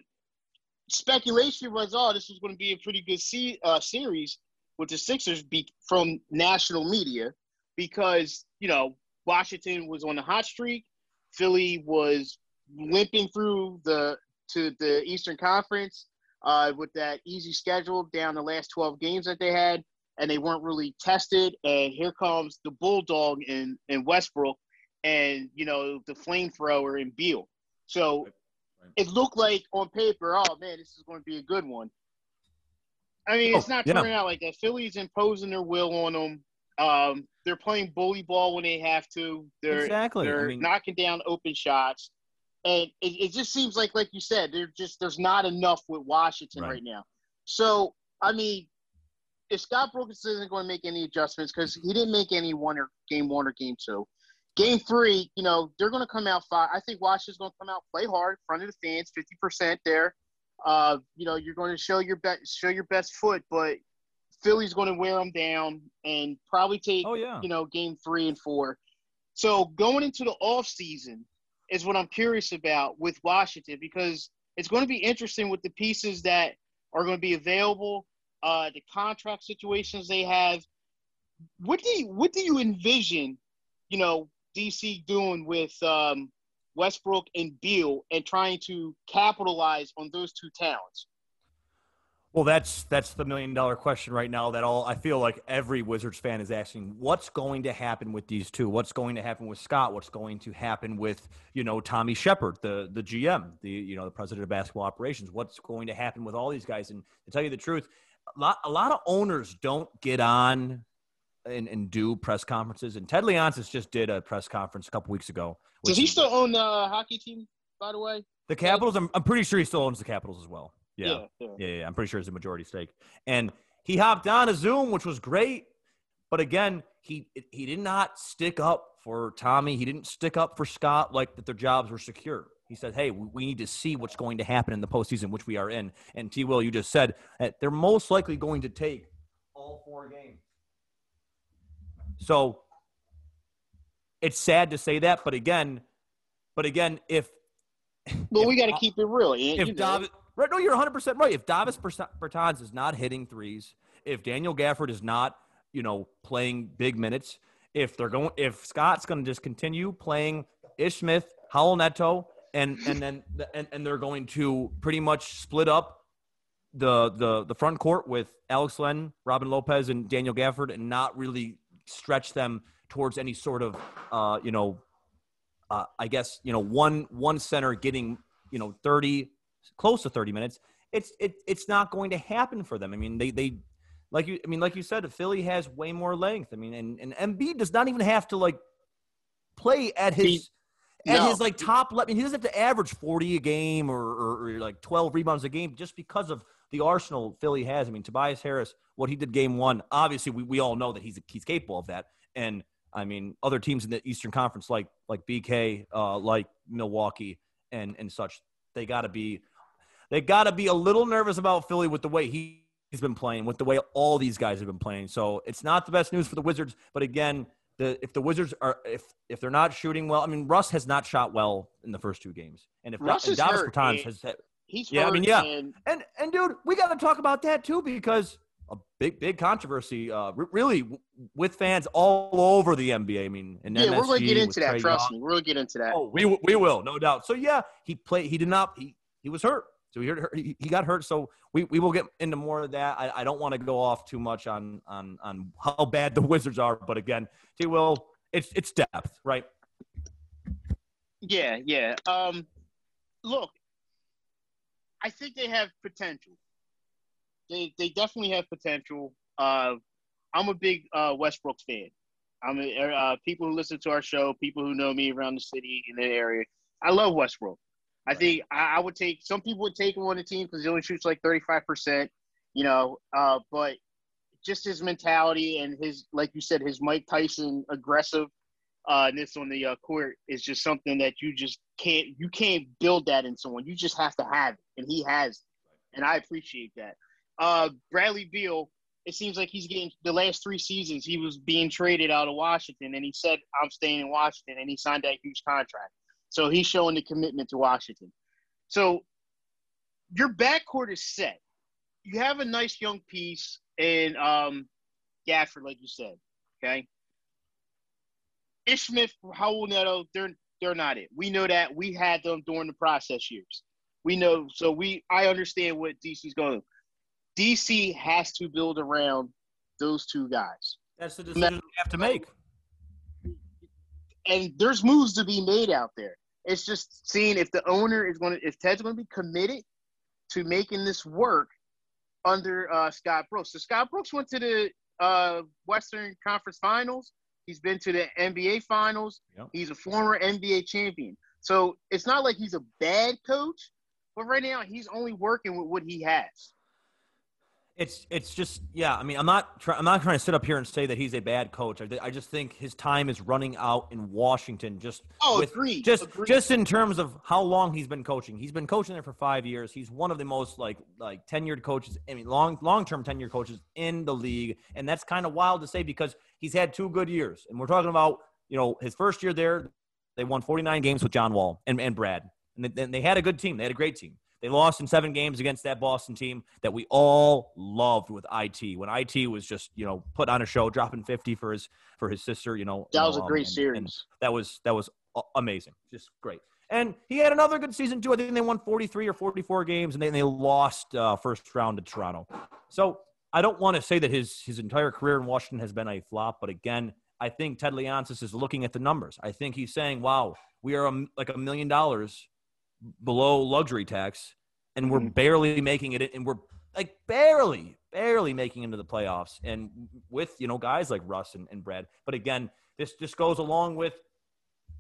[SPEAKER 1] speculation was, oh, this was going to be a pretty good uh, series with the Sixers be- from national media because you know Washington was on the hot streak, Philly was limping through the to the Eastern Conference uh, with that easy schedule down the last 12 games that they had, and they weren't really tested. And here comes the Bulldog in, in Westbrook and, you know, the flamethrower in Beal. So it looked like on paper, oh, man, this is going to be a good one. I mean, it's
[SPEAKER 7] Oh,
[SPEAKER 1] not
[SPEAKER 7] yeah.
[SPEAKER 1] turning out like that. Philly's imposing their will on them. Um, they're playing bully ball when they have to. They're
[SPEAKER 7] Exactly.
[SPEAKER 1] They're
[SPEAKER 7] mean-
[SPEAKER 1] knocking down open shots, and it, it just seems like, like you said, there's just there's not enough with Washington
[SPEAKER 7] Right.
[SPEAKER 1] right, now. So I mean, if Scott Brooks isn't going to make any adjustments because he didn't make any one or game one or game two, game three, you know, they're going to come out five. I think Washington's going to come out play hard in front of the fans, fifty percent there. Uh, you know, you're going to show your best show your best foot, but Philly's going to wear them down and probably take
[SPEAKER 7] Oh yeah.
[SPEAKER 1] you know, game three and four. So going into the off season is what I'm curious about with Washington because it's going to be interesting with the pieces that are going to be available, uh, the contract situations they have. What do you what do you envision, you know, DC doing with um, Westbrook and Beal and trying to capitalize on those two talents?
[SPEAKER 7] Well, that's that's the million dollar question right now. That all I feel like every Wizards fan is asking: What's going to happen with these two? What's going to happen with Scott? What's going to happen with you know Tommy Sheppard, the the GM, the you know the president of basketball operations? What's going to happen with all these guys? And to tell you the truth, a lot a lot of owners don't get on and, and do press conferences. And Ted Leonsis just did a press conference a couple weeks ago.
[SPEAKER 1] Does he still own the uh, hockey team, by the way?
[SPEAKER 7] the Capitals? I'm, I'm pretty sure he still owns the Capitals as well.
[SPEAKER 1] Yeah.
[SPEAKER 7] Yeah, yeah, yeah. I'm pretty sure it's a majority stake. And he hopped on a Zoom, which was great. But again, he he did not stick up for Tommy. He didn't stick up for Scott like that their jobs were secure. He said, "Hey, we need to see what's going to happen in the postseason, which we are in." And T. Will, you just said that they're most likely going to take all four games. So it's sad to say that, but again, but again, if
[SPEAKER 1] Well,
[SPEAKER 7] if
[SPEAKER 1] we got to keep it real. You
[SPEAKER 7] if
[SPEAKER 1] know.
[SPEAKER 7] Davis, right? No, you're 100 percent right. If Davis Berta- Bertans is not hitting threes, if Daniel Gafford is not, you know, playing big minutes, if they're going, if Scott's going to just continue playing Ish Smith, Raul Neto, and and then and, and they're going to pretty much split up the the the front court with Alex Len, Robin Lopez, and Daniel Gafford, and not really stretch them towards any sort of uh, you know uh, I guess you know one one center getting you know 30 close to 30 minutes it's it, it's not going to happen for them. I mean they they like you I mean like you said Philly has way more length. I mean and and Embiid does not even have to like play at his
[SPEAKER 1] He-
[SPEAKER 7] at
[SPEAKER 1] no.
[SPEAKER 7] his like top le- I mean he doesn't have to average 40 a game or, or, or like 12 rebounds a game just because of the arsenal Philly has. I mean Tobias Harris what he did game 1 obviously we, we all know that he's he's capable of that. And I mean, other teams in the Eastern Conference, like like BK, uh, like Milwaukee, and and such, they got to be they got to be a little nervous about Philly with the way he, he's been playing, with the way all these guys have been playing. So it's not the best news for the Wizards. But again, the if the Wizards are if if they're not shooting well, I mean, Russ has not shot well in the first two games, and if
[SPEAKER 1] Russ is
[SPEAKER 7] Davis
[SPEAKER 1] hurt,
[SPEAKER 7] Bertans has
[SPEAKER 1] He's
[SPEAKER 7] Yeah, I mean, yeah.
[SPEAKER 1] and
[SPEAKER 7] and and dude, we got to talk about that too because a big big controversy, uh, r- really with fans all over the NBA. I mean, and
[SPEAKER 1] yeah, we're going to get into that.
[SPEAKER 7] Trae
[SPEAKER 1] Trust
[SPEAKER 7] Young.
[SPEAKER 1] me, we're going to get into that.
[SPEAKER 7] Oh, we we will, no doubt. So yeah, he played. He did not. He he was hurt. So he he got hurt. So we, we will get into more of that. I, I don't want to go off too much on on on how bad the Wizards are, but again, T will it's it's depth, right?
[SPEAKER 1] Yeah, yeah. Um, look, I think they have potential. They they definitely have potential. Uh, I'm a big uh, Westbrook fan. I'm a, uh, people who listen to our show, people who know me around the city in the area. I love Westbrook. I think I, I would take some people would take him on the team because he only shoots like 35 percent, you know. Uh, but just his mentality and his, like you said, his Mike Tyson aggressive uh, this on the uh, court is just something that you just can't you can't build that in someone. You just have to have it, and he has, and I appreciate that. Uh, Bradley Beal, it seems like he's getting the last three seasons he was being traded out of Washington, and he said I'm staying in Washington, and he signed that huge contract. So he's showing the commitment to Washington. So your backcourt is set. You have a nice young piece in um, Gafford, like you said. Okay. Ish Smith, Raul Neto, they're they're not it. We know that. We had them during the process years. We know, so we I understand what DC's going. To. DC has to build around those two guys.
[SPEAKER 7] That's the decision we have to make.
[SPEAKER 1] And there's moves to be made out there. It's just seeing if the owner is going to, if Ted's going to be committed to making this work under uh, Scott Brooks. So Scott Brooks went to the uh, Western Conference Finals. He's been to the NBA Finals.
[SPEAKER 7] Yep.
[SPEAKER 1] He's a former NBA champion. So it's not like he's a bad coach, but right now he's only working with what he has.
[SPEAKER 7] It's it's just yeah. I mean, I'm not try, I'm not trying to sit up here and say that he's a bad coach. I, I just think his time is running out in Washington. Just
[SPEAKER 1] Oh,
[SPEAKER 7] with-
[SPEAKER 1] agreed.
[SPEAKER 7] Just
[SPEAKER 1] agreed.
[SPEAKER 7] just in terms of how long he's been coaching. He's been coaching there for five years. He's one of the most like like tenured coaches. I mean, long long term tenured coaches in the league, and that's kind of wild to say because he's had two good years. And we're talking about you know his first year there, they won 49 games with John Wall and and Brad, and they, and they had a good team. They had a great team. They lost in seven games against that Boston team that we all loved with IT. When IT was just you know put on a show, dropping 50 for his for his sister. You know
[SPEAKER 1] that was a great
[SPEAKER 7] um, and-
[SPEAKER 1] series.
[SPEAKER 7] and that was that was amazing, just great. And he had another good season too. I think they won 43 or 44 games, and then they lost uh, first round to Toronto. So I don't want to say that his his entire career in Washington has been a flop, but again, I think Ted Leonsis is looking at the numbers. I think he's saying, "Wow, we are a, like a million dollars below luxury tax, and we're
[SPEAKER 1] Mhm.
[SPEAKER 7] barely making it, and we're like barely, barely making into the playoffs, and with you know guys like Russ and, and Brad. But again, this just goes along with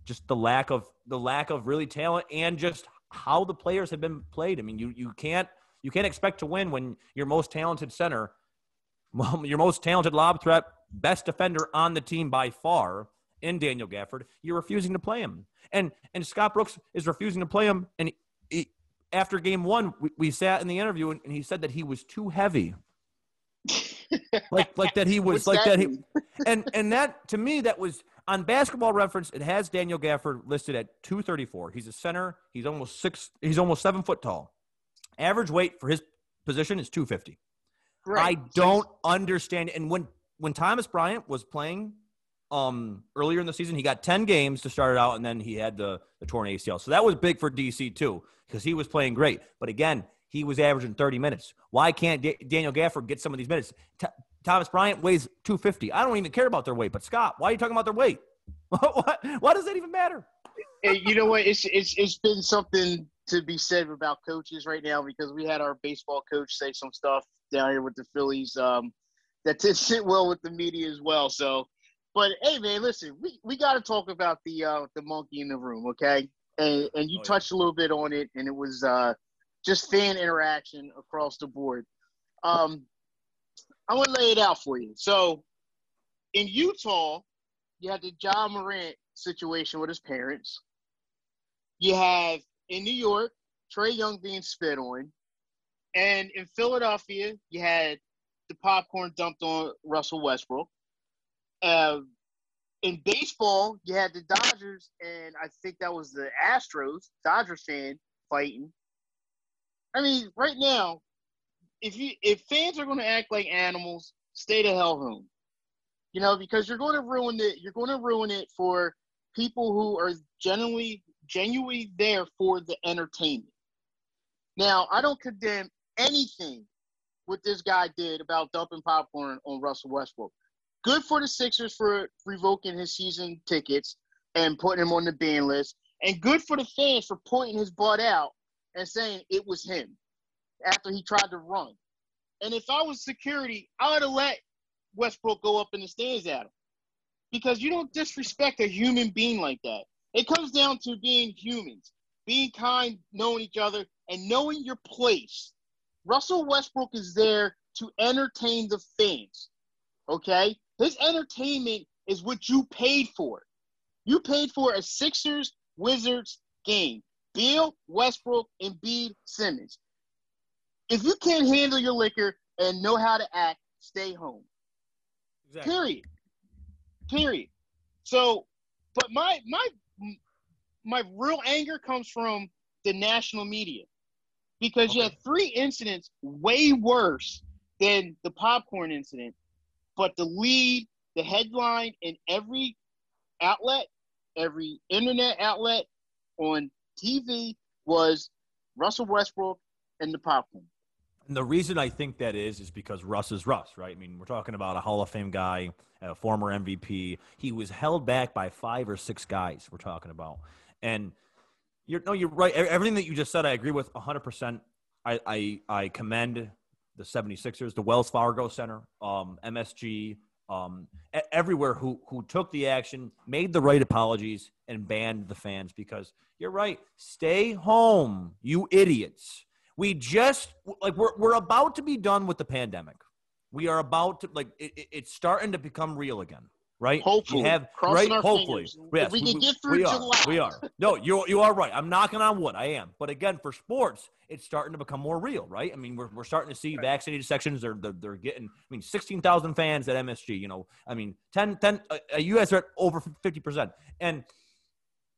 [SPEAKER 7] just the lack of the lack of really talent and just how the players have been played. I mean, you you can't you can't expect to win when your most talented center, your most talented lob threat, best defender on the team by far in Daniel Gafford, you're refusing to play him. And and Scott Brooks is refusing to play him. And he, after game one, we, we sat in the interview and, and he said that he was too heavy. like like that he was
[SPEAKER 1] What's
[SPEAKER 7] like that, he and and that to me that was on basketball reference it has daniel gafford listed at 234 he's a center he's almost six he's almost seven foot tall average weight for his position is 250
[SPEAKER 1] Right.
[SPEAKER 7] i don't understand and when when thomas bryant was playing um earlier in the season he got 10 games to start it out and then he had the the torn acl so that was big for dc too because he was playing great but again he was averaging 30 minutes why can't Da- daniel gafford get some of these minutes T- Thomas Bryant weighs 250. I don't even care about their weight. But Scott, why are you talking about their weight? what, why does that even matter?
[SPEAKER 1] You know what? It's it's it's been something to be said about coaches right now because we had our baseball coach say some stuff down here with the Phillies um, that didn't sit well with the media as well. So, but hey, man, listen, we, we got to talk about the uh, the monkey in the room, okay? And and you
[SPEAKER 7] Oh, yeah.
[SPEAKER 1] touched a little bit on it, and it was uh, just fan interaction across the board. Um, I want to lay it out for you. So, in Utah, you had the John Morant situation with his parents. You have in New York, Trae Young being spit on. And in Philadelphia, you had the popcorn dumped on Russell Westbrook. Uh, in baseball, you had the Dodgers, and I think that was the Astros, Dodgers fan fighting. I mean, right now, if you if fans are going to act like animals, stay the hell home. You know, because you're going to ruin it. You're going to ruin it for people who are genuinely genuinely there for the entertainment. Now, I don't condemn anything what this guy did about dumping popcorn on Russell Westbrook. Good for the Sixers for revoking his season tickets and putting him on the ban list. And good for the fans for pointing his butt out and saying it was him after he tried to run. And if I was security, I would have let Westbrook go up in the stands at him. Because you don't disrespect a human being like that. It comes down to being humans, being kind, knowing each other, and knowing your place. Russell Westbrook is there to entertain the fans. Okay? His entertainment is what you paid for. You paid for a Sixers Wizards game. Beal, Westbrook, and Embiid, Simmons. If you can't handle your liquor and know how to act, stay home. Exactly. Period. Period. So, but my my my real anger comes from the national media because okay. you had three incidents way worse than the popcorn incident, but the lead, the headline, in every outlet, every internet outlet on TV was Russell Westbrook and the popcorn.
[SPEAKER 7] And the reason I think that is is because Russ is Russ, right? I mean, we're talking about a Hall of Fame guy, a former MVP. He was held back by five or six guys. We're talking about, and you're no, you're right. Everything that you just said, I agree with 100. percent I, I I commend the 76ers, the Wells Fargo Center, um, MSG, um, everywhere who who took the action, made the right apologies, and banned the fans because you're right. Stay home, you idiots. We just like we're we're about to be done with the pandemic. We are about to like it, it's starting to become real again, right?
[SPEAKER 1] Hopefully,
[SPEAKER 7] we have
[SPEAKER 1] right.
[SPEAKER 7] Hopefully,
[SPEAKER 1] yes, we can get through
[SPEAKER 7] we
[SPEAKER 1] July.
[SPEAKER 7] Are, we are. No, you you are right. I'm knocking on wood. I am. But again, for sports, it's starting to become more real, right? I mean, we're, we're starting to see vaccinated sections. They're, they're, they're getting. I mean, 16,000 fans at MSG. You know, I mean, 10 10. Uh, you guys are at over 50 percent, and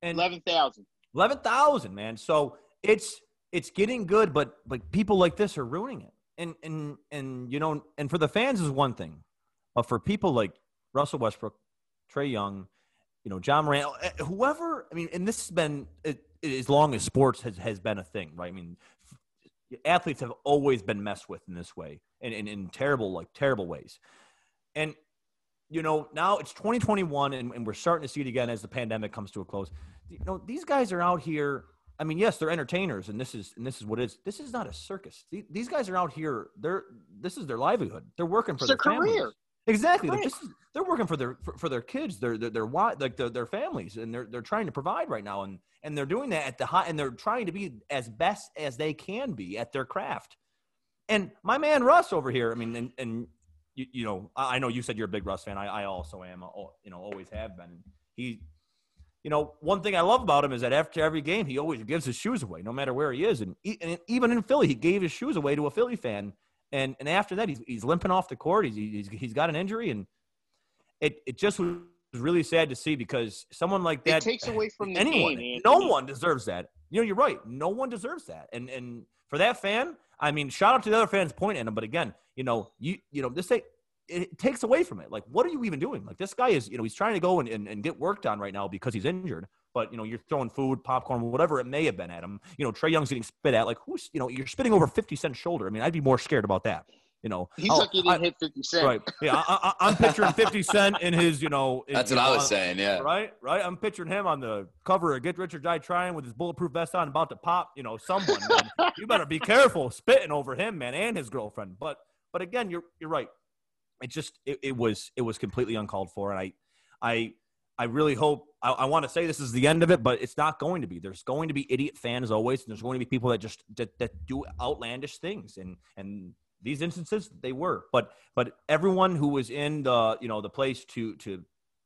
[SPEAKER 7] and
[SPEAKER 1] 11,000.
[SPEAKER 7] 11,000, man. So it's it's getting good, but but people like this are ruining it. And and and you know, and for the fans is one thing, but for people like Russell Westbrook, Trae Young, you know, John Morant, eh, whoever. I mean, and this has been it, as long as sports has has been a thing, right? I mean, athletes have always been messed with in this way, and in terrible like terrible ways. And you know, now it's 2021, and, and we're starting to see it again as the pandemic comes to a close. You know, these guys are out here I mean, yes, they're entertainers, and this is and this is what it is. This is not a circus. These guys are out here. They're this is their livelihood. They're working for
[SPEAKER 1] it's their,
[SPEAKER 7] their
[SPEAKER 1] career.
[SPEAKER 7] Families. Exactly. Right. Like is, they're working for their for, for, their kids, their their, their like their, their families, and they're they're trying to provide right now, and and they're doing that at the high, and they're trying to be as best as they can be at their craft. And my man Russ over here, I mean, and, and you, you know, I know you said you're a big Russ fan. I, I also am. Uh, you know, always have been. He you know, one thing I love about him is that after every game, he always gives his shoes away, no matter where he is. And, he, and even in Philly, he gave his shoes away to a Philly fan. And, and after that, he's, he's limping off the court. He's, he's, he's got an injury. And it, it just was really sad to see because someone like that
[SPEAKER 1] it takes away from the
[SPEAKER 7] anyone.
[SPEAKER 1] Game,
[SPEAKER 7] no one deserves that. You know, you're right. No one deserves that. And, and for that fan, I mean, shout out to the other fans pointing at him. But again, you know, you, you know, this, thing it takes away from it. Like, what are you even doing? Like, this guy is, you know, he's trying to go and, and, and get worked on right now because he's injured. But, you know, you're throwing food, popcorn, whatever it may have been at him. You know, Trae Young's getting spit at. Like, who's, you know, you're spitting over 50 Cent's shoulder. I mean, I'd be more scared about that. You know,
[SPEAKER 1] he's oh, lucky he didn't I, hit 50 Cent.
[SPEAKER 7] Right. Yeah. I, am picturing 50 Cent in his, you know.
[SPEAKER 2] In, That's
[SPEAKER 7] what
[SPEAKER 2] know,
[SPEAKER 7] I
[SPEAKER 2] was on, saying. Yeah.
[SPEAKER 7] Right. Right. I'm picturing him on the cover of Get Rich or Die Trying with his bulletproof vest on, about to pop, you know, someone. you better be careful spitting over him, man, and his girlfriend. But, but again, you're, you're right it just it, it was it was completely uncalled for and i i i really hope i, I want to say this is the end of it but it's not going to be. There's going to be idiot fans always and there's going to be people that just that, that do outlandish things and and these instances they were. But but everyone who was in the you know the place to to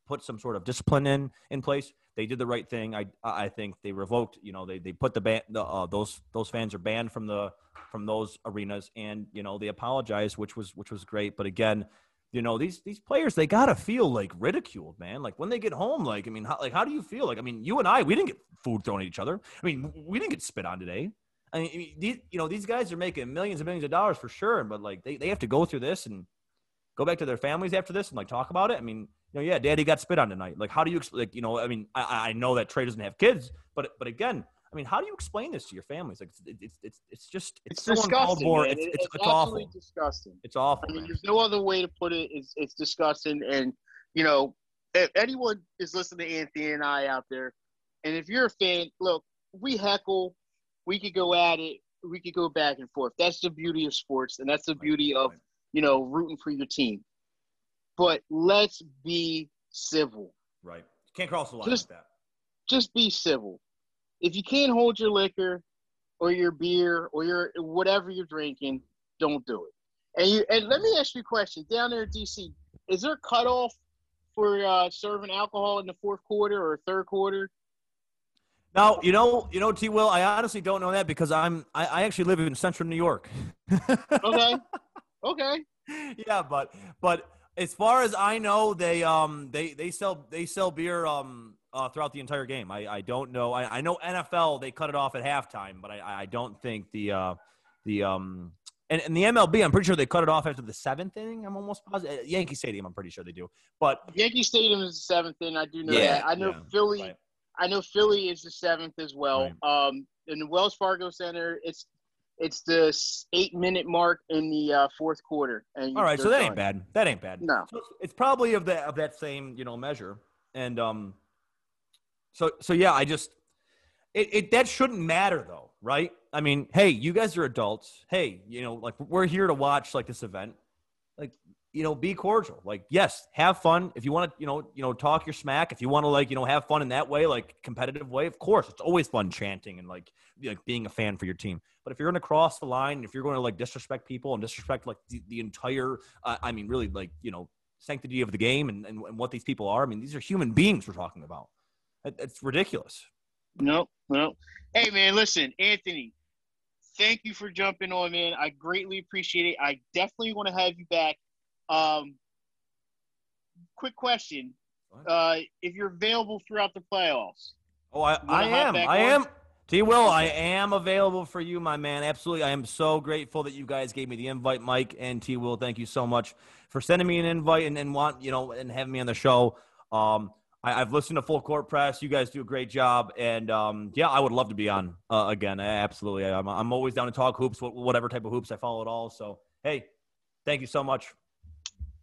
[SPEAKER 7] put some sort of discipline in in place they did the right thing. I i think they revoked you know they they put the ban the, uh, those those fans are banned from the from those arenas and you know they apologized which was which was great. But again you know these these players they gotta feel like ridiculed man. Like when they get home like i mean how, like how do you feel? Like i mean you and i we didn't get food thrown at each other. I mean we didn't get spit on today. I mean these, you know these guys are making millions and millions of dollars for sure but like they, they have to go through this and go back to their families after this and like talk about it. I mean you know yeah daddy got spit on tonight. Like how do you like you know i mean i, I know that Trae doesn't have kids but but again I mean, how do you explain this to your families? Like, it's it's it's, it's just
[SPEAKER 1] it's, it's so disgusting. It's,
[SPEAKER 7] it's, it's, it's awful.
[SPEAKER 1] disgusting.
[SPEAKER 7] It's awful.
[SPEAKER 1] I mean, man. there's no other way to put it. It's it's disgusting. And you know, if anyone is listening to Anthony and I out there, And if you're a fan, look, we heckle, we could go at it, we could go back and forth. That's the beauty of sports, and that's the beauty of you know rooting for your team. But let's be civil.
[SPEAKER 7] Right. Can't cross the line
[SPEAKER 1] Just-
[SPEAKER 7] like that.
[SPEAKER 1] Just be civil. If you can't hold your liquor or your beer or your whatever you're drinking, don't do it. And you and let me ask you a question. Down there in DC, is there a cutoff for uh, serving alcohol in the fourth quarter or third quarter?
[SPEAKER 7] Now, you know, you know, T. Will, I honestly don't know that because I'm, I, I actually live in Central New York.
[SPEAKER 1] Okay. okay.
[SPEAKER 7] yeah, but but as far as I know, they um they they sell they sell beer um uh, throughout the entire game. I, I don't know. I, I know NFL they cut it off at halftime, but I I don't think the uh the um and, and the MLB I'm pretty sure they cut it off after the seventh inning. I'm almost positive. Yankee Stadium I'm pretty sure they do. But
[SPEAKER 1] Yankee Stadium is the seventh, and I do know
[SPEAKER 2] Yeah,
[SPEAKER 1] that. I know
[SPEAKER 7] yeah,
[SPEAKER 1] Philly.
[SPEAKER 7] right.
[SPEAKER 1] I know Philly is the seventh as well.
[SPEAKER 7] Right.
[SPEAKER 1] Um, in the Wells Fargo Center, it's it's the eight minute mark in the uh, fourth quarter. And
[SPEAKER 7] all right, so that ain't bad. That ain't bad.
[SPEAKER 1] No.
[SPEAKER 7] So it's- it's probably of that of that same you know measure, and um, so so yeah, I just it, it that shouldn't matter though, right? I mean, hey, you guys are adults. Hey, you know, like we're here to watch like this event. Like, you know, be cordial. Like, yes, have fun. If you want to, you know, you know, talk your smack. If you want to, like, you know, have fun in that way, like competitive way, of course, it's always fun chanting and like, like being a fan for your team. But if you're going to cross the line, if you're going to like disrespect people and disrespect like the, the entire, uh, I mean, really, like, you know, sanctity of the game and, and, and what these people are. I mean, these are human beings we're talking about. It, it's ridiculous.
[SPEAKER 1] No, no. Hey man, listen, Anthony. Thank you for jumping on, man. I greatly appreciate it. I definitely want to have you back. Um, quick question: uh, If you're available throughout the playoffs,
[SPEAKER 7] Oh, I, I am. I
[SPEAKER 1] on?
[SPEAKER 7] am. T. Will, I am available for you, my man. Absolutely. I am so grateful that you guys gave me the invite, Mike and T. Will. Thank you so much for sending me an invite and, and want, you know, and having me on the show. Um, I, I've listened to Phull Court Press. You guys do a great job. And um, yeah, I would love to be on uh, again. Absolutely. I'm, I'm always down to talk hoops, whatever type of hoops. I follow it all. So, hey, thank you so much.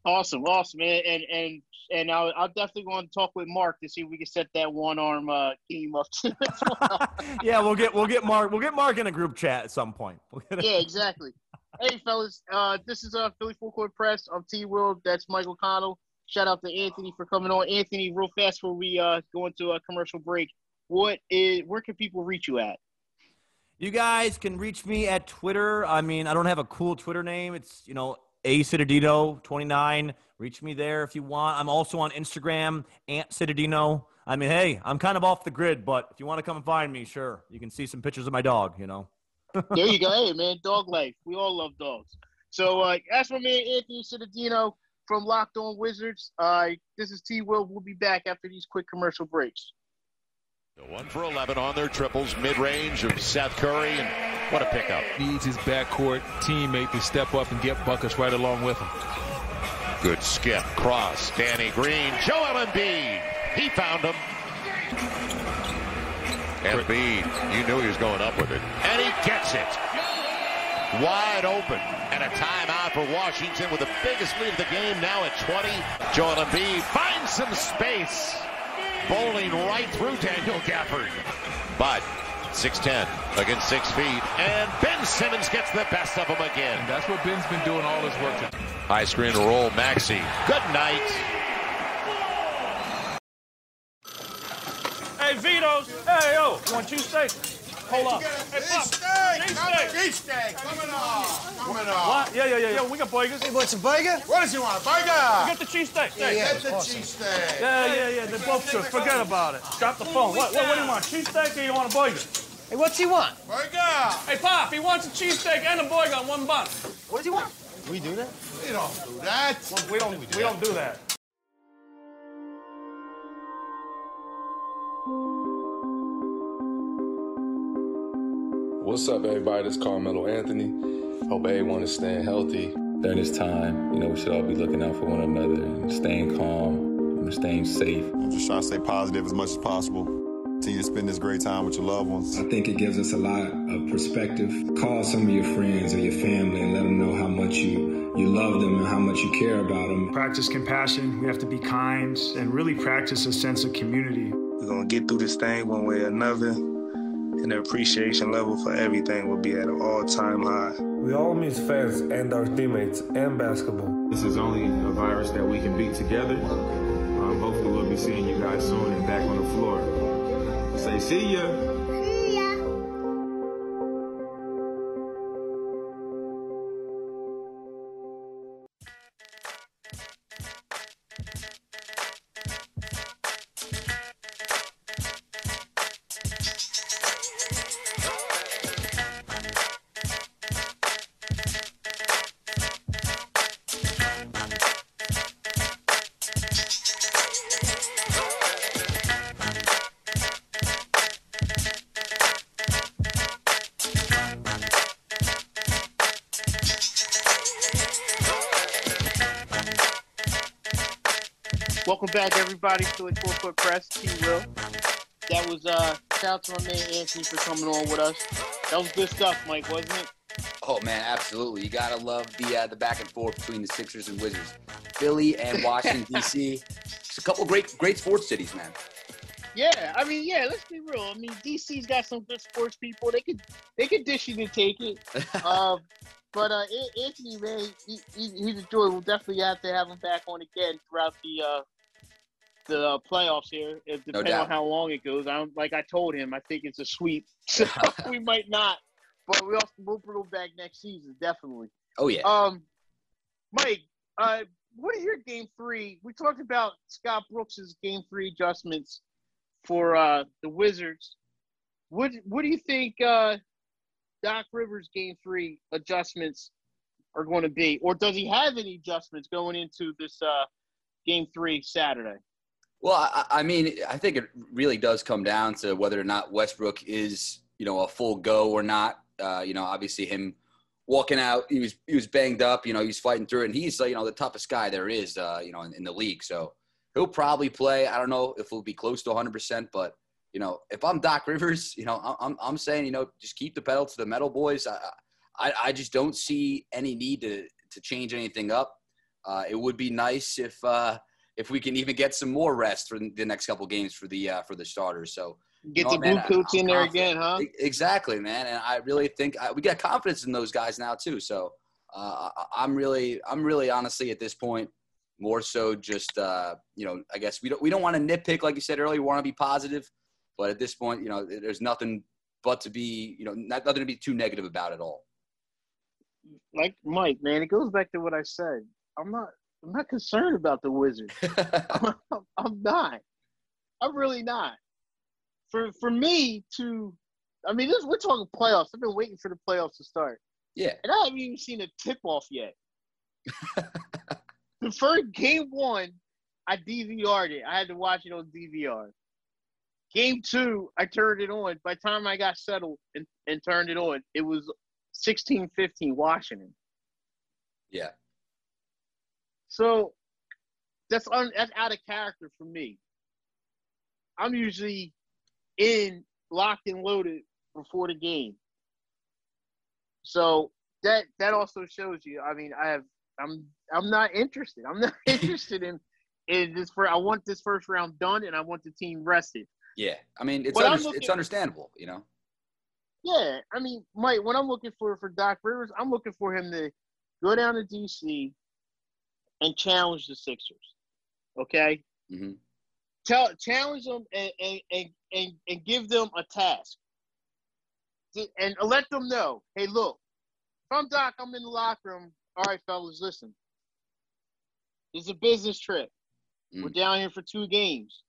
[SPEAKER 1] awesome, awesome, man. And and and I'll, I'll definitely want to talk with Mark to see if we can set that one arm uh, team up. too well.
[SPEAKER 7] yeah, we'll get we'll get Mark we'll get Mark in a group chat at some point. We'll
[SPEAKER 1] yeah, exactly. Hey, fellas, uh, this is uh, Philly Phull Court Press. I'm T. Will. That's Mike O'Connell. Shout out to Anthony for coming on. Anthony, real fast before we uh, go into a commercial break, what is where can people reach you at?
[SPEAKER 7] You guys can reach me at Twitter. I mean, I don't have a cool Twitter name. It's, you know, A Cittadino 29. Reach me there if you want. I'm also on Instagram, Ant Cittadino. I mean, hey, I'm kind of off the grid, but if you want to come and find me, sure. You can see some pictures of my dog, you know.
[SPEAKER 1] There you go. Hey, man, dog life. We all love dogs. So uh, that's my man Anthony Cittadino from Locked On Wizards. Uh, this is T. Will. We'll be back after these quick commercial breaks.
[SPEAKER 6] One for 11 on their triples, mid range of Seth Curry, and what a pickup.
[SPEAKER 8] needs his backcourt teammate to step up and get buckets right along with him.
[SPEAKER 6] Good skip, cross, Danny Green, Joel Embiid. He found him. Embiid, you knew he was going up with it. And he gets it. Wide open. And a timeout for Washington with the biggest lead of the game now at 20. Joel Embiid finds some space. Bowling right through Daniel Gafford. But 6'10 against 6 feet. And Ben Simmons gets the best of him again.
[SPEAKER 8] And that's what Ben's been doing all his work. To-
[SPEAKER 6] High screen roll, Maxey. Good night.
[SPEAKER 9] Hey, Vito's. Hey, yo, want you want cheesesteak? Hold up. Hey, Pop. Cheesesteak.
[SPEAKER 10] Cheesesteak, coming on, coming on.
[SPEAKER 9] What? Yeah, yeah, yeah, yeah. We got burgers.
[SPEAKER 10] He wants a burger? What does he want, a burger?
[SPEAKER 9] Get the cheesesteak. Hey.
[SPEAKER 10] Get the cheesesteak.
[SPEAKER 9] Yeah, yeah, yeah. They both good. Forget about it. Drop the phone. What, what, what do you want? Cheesesteak or you want a burger?
[SPEAKER 10] Hey, what's he want? Burger.
[SPEAKER 9] Hey, Pop, he wants a cheesesteak and a burger on one bun.
[SPEAKER 10] What does he want?
[SPEAKER 9] We do that?
[SPEAKER 10] We don't do that.
[SPEAKER 9] We don't. We don't do that.
[SPEAKER 11] What's up, everybody? This is Carmelo Anthony. Hope everyone is staying healthy. During this time, you know, we should all be looking out for one another and staying calm and staying safe.
[SPEAKER 12] I'm just trying to stay positive as much as possible. continue to spend this great time with your loved ones.
[SPEAKER 11] I think it gives us a lot of perspective. Call some of your friends or your family and let them know how much you, you love them and how much you care about them.
[SPEAKER 13] Practice compassion. We have to be kind and really practice a sense of community.
[SPEAKER 14] We're going to get through this thing one way or another, and the appreciation level for everything will be at an all time high.
[SPEAKER 15] We all miss fans and our teammates and basketball.
[SPEAKER 16] This is only a virus that we can beat together. Um, hopefully, we'll be seeing you guys soon and back on the floor. Say, see ya.
[SPEAKER 1] Welcome back, everybody, to the Phull Court Press. T. Will. That was uh, shout out to my man Anthony for coming on with us. That was good stuff, Mike, wasn't it?
[SPEAKER 2] Oh man, absolutely. You gotta love the uh, the back and forth between the Sixers and Wizards, Philly and Washington D.C. It's a couple great great sports cities, man.
[SPEAKER 1] Yeah, I mean, yeah. Let's be real. I mean, DC's got some good sports people. They could they could dish it and take it. um, but uh, Anthony, man, he, he, he's a joy. We'll definitely have to have him back on again throughout the uh, the uh, playoffs here. If depending
[SPEAKER 2] doubt.
[SPEAKER 1] on how long it goes. I don't, like I told him, I think it's a sweep. So we might not, but we also we'll bring him back next season, definitely.
[SPEAKER 2] Oh yeah.
[SPEAKER 1] Um, Mike, uh, what are your game three? We talked about Scott Brooks's game three adjustments for uh, the Wizards. What what do you think uh, Doc Rivers' game three adjustments are going to be, or does he have any adjustments going into this uh, game three Saturday?
[SPEAKER 2] Well, I, I mean, I think it really does come down to whether or not Westbrook is, you know, a full go or not. Uh, you know, obviously him walking out, he was he was banged up. You know, he's fighting through it, and he's you know the toughest guy there is, uh, you know, in, in the league. So he'll probably play. I don't know if he'll be close to 100, percent but you know, if I'm Doc Rivers, you know, I'm I'm saying, you know, just keep the pedal to the metal, boys. I I, I just don't see any need to to change anything up. Uh, it would be nice if uh, if we can even get some more rest for the next couple games for the uh, for the starters. So
[SPEAKER 1] Get
[SPEAKER 2] you know,
[SPEAKER 1] the blue
[SPEAKER 2] man,
[SPEAKER 1] coats
[SPEAKER 2] I'm
[SPEAKER 1] in there again, huh?
[SPEAKER 2] Exactly, man. And I really think I, we got confidence in those guys now too. So uh, I'm really, I'm really honestly at this point more so just uh, you know I guess we don't we don't want to nitpick like you said earlier. We want to be positive, but at this point, you know, there's nothing but to be you know not, nothing to be too negative about at all.
[SPEAKER 1] Like Mike, man, it goes back to what I said. I'm not I'm not concerned about the Wizards. I'm, I'm not. I'm really not. For for me to, I mean, this we're talking playoffs. I've been waiting for the playoffs to start,
[SPEAKER 2] Yeah.
[SPEAKER 1] and I haven't even seen a tip off yet. the first game one, I DVR'd it. I had to watch it on DVR. Game two, I turned it on. By the time I got settled and, and turned it on, it was 16-15 Washington.
[SPEAKER 2] Yeah.
[SPEAKER 1] So that's un, that's out of character for me. I'm usually in locked and loaded before the game. So that that also shows you. I mean, I have I'm I'm not interested. I'm not interested in in this for I want this first round done and I want the team rested.
[SPEAKER 2] Yeah. I mean, it's under,
[SPEAKER 1] looking-
[SPEAKER 2] it's understandable, you know.
[SPEAKER 1] Yeah, I mean, Mike, when I'm looking for for Doc Rivers, I'm looking for him to go down to DC and challenge the Sixers. Okay,
[SPEAKER 2] hmm
[SPEAKER 1] Tell, challenge them and and, and and give them a task, and let them know, hey, look, if I'm Doc, I'm in the locker room. All right, fellas, listen. It's a business trip. We're down here for two games.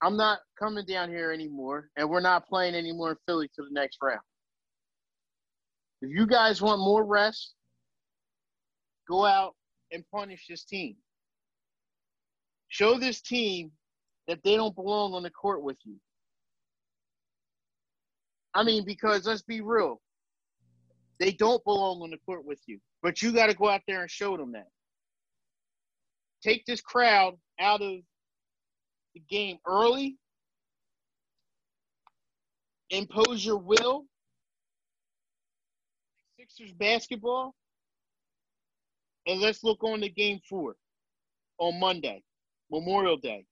[SPEAKER 1] I'm not coming down here anymore, and we're not playing anymore in Philly to the next round. If you guys want more rest, go out and punish this team. Show this team that they don't belong on the court with you. I mean, because let's be real, they don't belong on the court with you, but you got to go out there and show them that. Take this crowd out of the game early impose your will. Sixers basketball. And let's look on to game four on Monday, Memorial Day.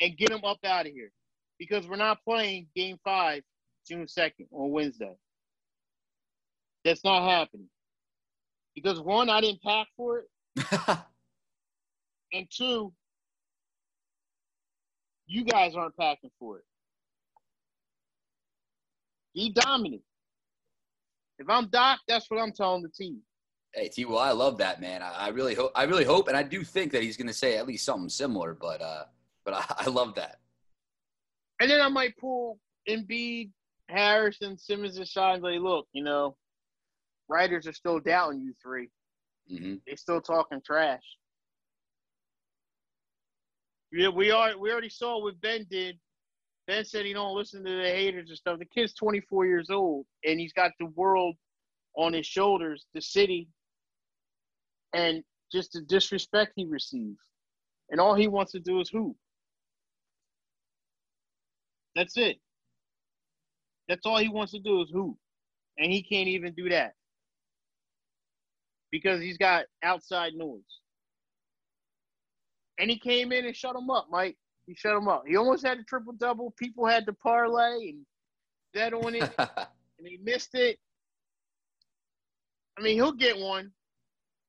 [SPEAKER 1] And get them up out of here. Because we're not playing game five June 2nd on Wednesday. That's not happening. Because one, I didn't pack for it. and two, you guys aren't packing for it. Be dominant. If I'm Doc, that's what I'm telling the team.
[SPEAKER 2] Hey T. Will, I love that man. I, I really hope, I really hope, and I do think that he's going to say at least something similar. But, uh, but I, I love that.
[SPEAKER 1] And then I might pull Embiid, Harrison, Simmons, and Sean. Like, look, you know, writers are still doubting you 3
[SPEAKER 2] Mm-hmm.
[SPEAKER 1] They're still talking trash. Yeah, we are. We already saw what Ben did. Ben said he don't listen to the haters and stuff. The kid's 24 years old, and he's got the world on his shoulders, the city, and just the disrespect he receives. And all he wants to do is hoop. That's it. That's all he wants to do is hoop. And he can't even do that. Because he's got outside noise. And he came in and shut him up, Mike. He shut him up. He almost had a triple double. People had to parlay and bet on it, and he missed it. I mean, he'll get one.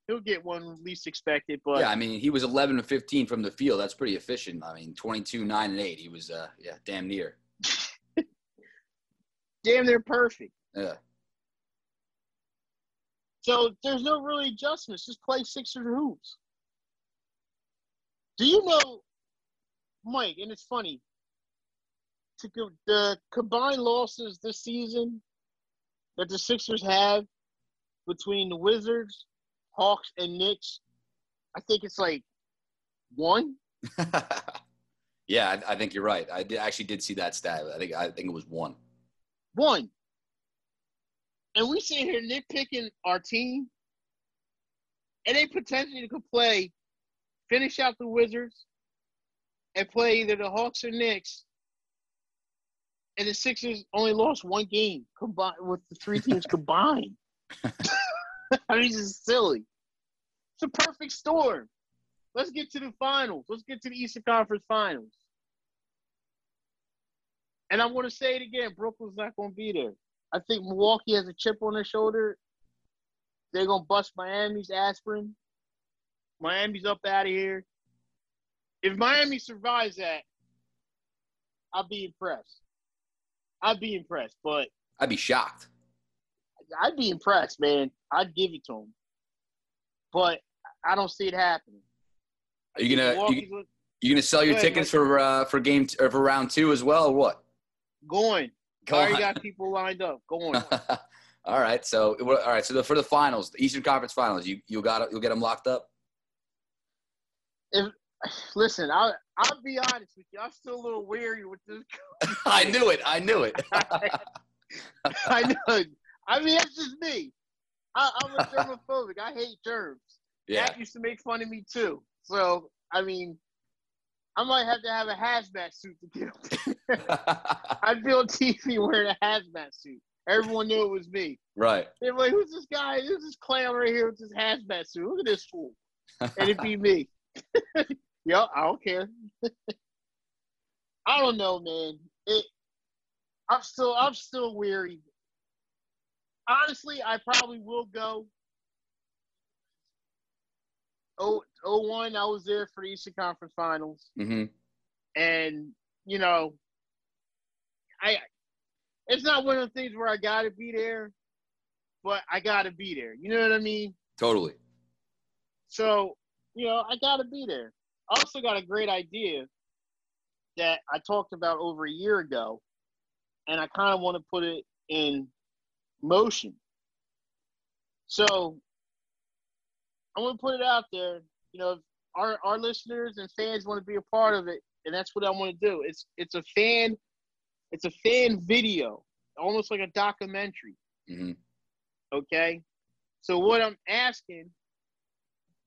[SPEAKER 1] He'll get one least expected, but
[SPEAKER 2] yeah, I mean, he was 11 to 15 from the field. That's pretty efficient. I mean, 22, 9, and 8. He was, uh, yeah, damn near.
[SPEAKER 1] damn near perfect.
[SPEAKER 2] Yeah.
[SPEAKER 1] So there's no really adjustments. Just play Sixers hoops. Do you know, Mike? And it's funny. To go, the combined losses this season that the Sixers have between the Wizards, Hawks, and Knicks, I think it's like one.
[SPEAKER 2] yeah, I, I, think you're right. I did, actually did see that stat. I think I think it was one.
[SPEAKER 1] One. And we sit here nitpicking our team, and they potentially could play, finish out the Wizards, and play either the Hawks or Knicks. And the Sixers only lost one game combined with the three teams combined. I mean, this is silly. It's a perfect storm. Let's get to the finals. Let's get to the Eastern Conference Finals. And I want to say it again Brooklyn's not going to be there. I think Milwaukee has a chip on their shoulder. They're going to bust Miami's aspirin. Miami's up out of here. If Miami survives that, I'll be impressed. I'd be impressed, but
[SPEAKER 2] I'd be shocked.
[SPEAKER 1] I'd be impressed, man. I'd give it to them, but I don't see it happening.
[SPEAKER 2] Are you gonna you, you gonna sell your tickets for uh, for game t- or for round two as well, or what?
[SPEAKER 1] Going. Go I already got people lined up. Going.
[SPEAKER 2] all right. So all right. So the, for the finals, the Eastern Conference Finals, you you got you'll get them locked up.
[SPEAKER 1] If listen, I'll I'll be honest with you. I'm still a little weary with this.
[SPEAKER 2] I knew it. I knew it.
[SPEAKER 1] I know. I mean, that's just me. I, am a germophobic. I hate germs.
[SPEAKER 2] Yeah.
[SPEAKER 1] That used to make fun of me too. So I mean, I might have to have a hazmat suit to get up I'd be on TV wearing a hazmat suit. Everyone knew it was me.
[SPEAKER 2] Right.
[SPEAKER 1] They're like, "Who's this guy? Who's this clown right here with this hazmat suit? Look at this fool." and it'd be me. Yo, I don't care. I don't know, man. It. I'm still. I'm still weary. Honestly, I probably will go. Oh, oh one, I was there for the Eastern Conference Finals.
[SPEAKER 2] Mm-hmm.
[SPEAKER 1] And, you know, I it's not one of the things where I gotta be there, but I gotta be there. You know what I mean?
[SPEAKER 2] Totally.
[SPEAKER 1] So, you know, I gotta be there. I also got a great idea that I talked about over a year ago, and I kind of want to put it in motion. So I want to put it out there. You know, our our listeners and fans want to be a part of it, and that's what I want to do. It's it's a fan, it's a fan video, almost like a documentary.
[SPEAKER 2] Mm-hmm.
[SPEAKER 1] Okay, so what I'm asking,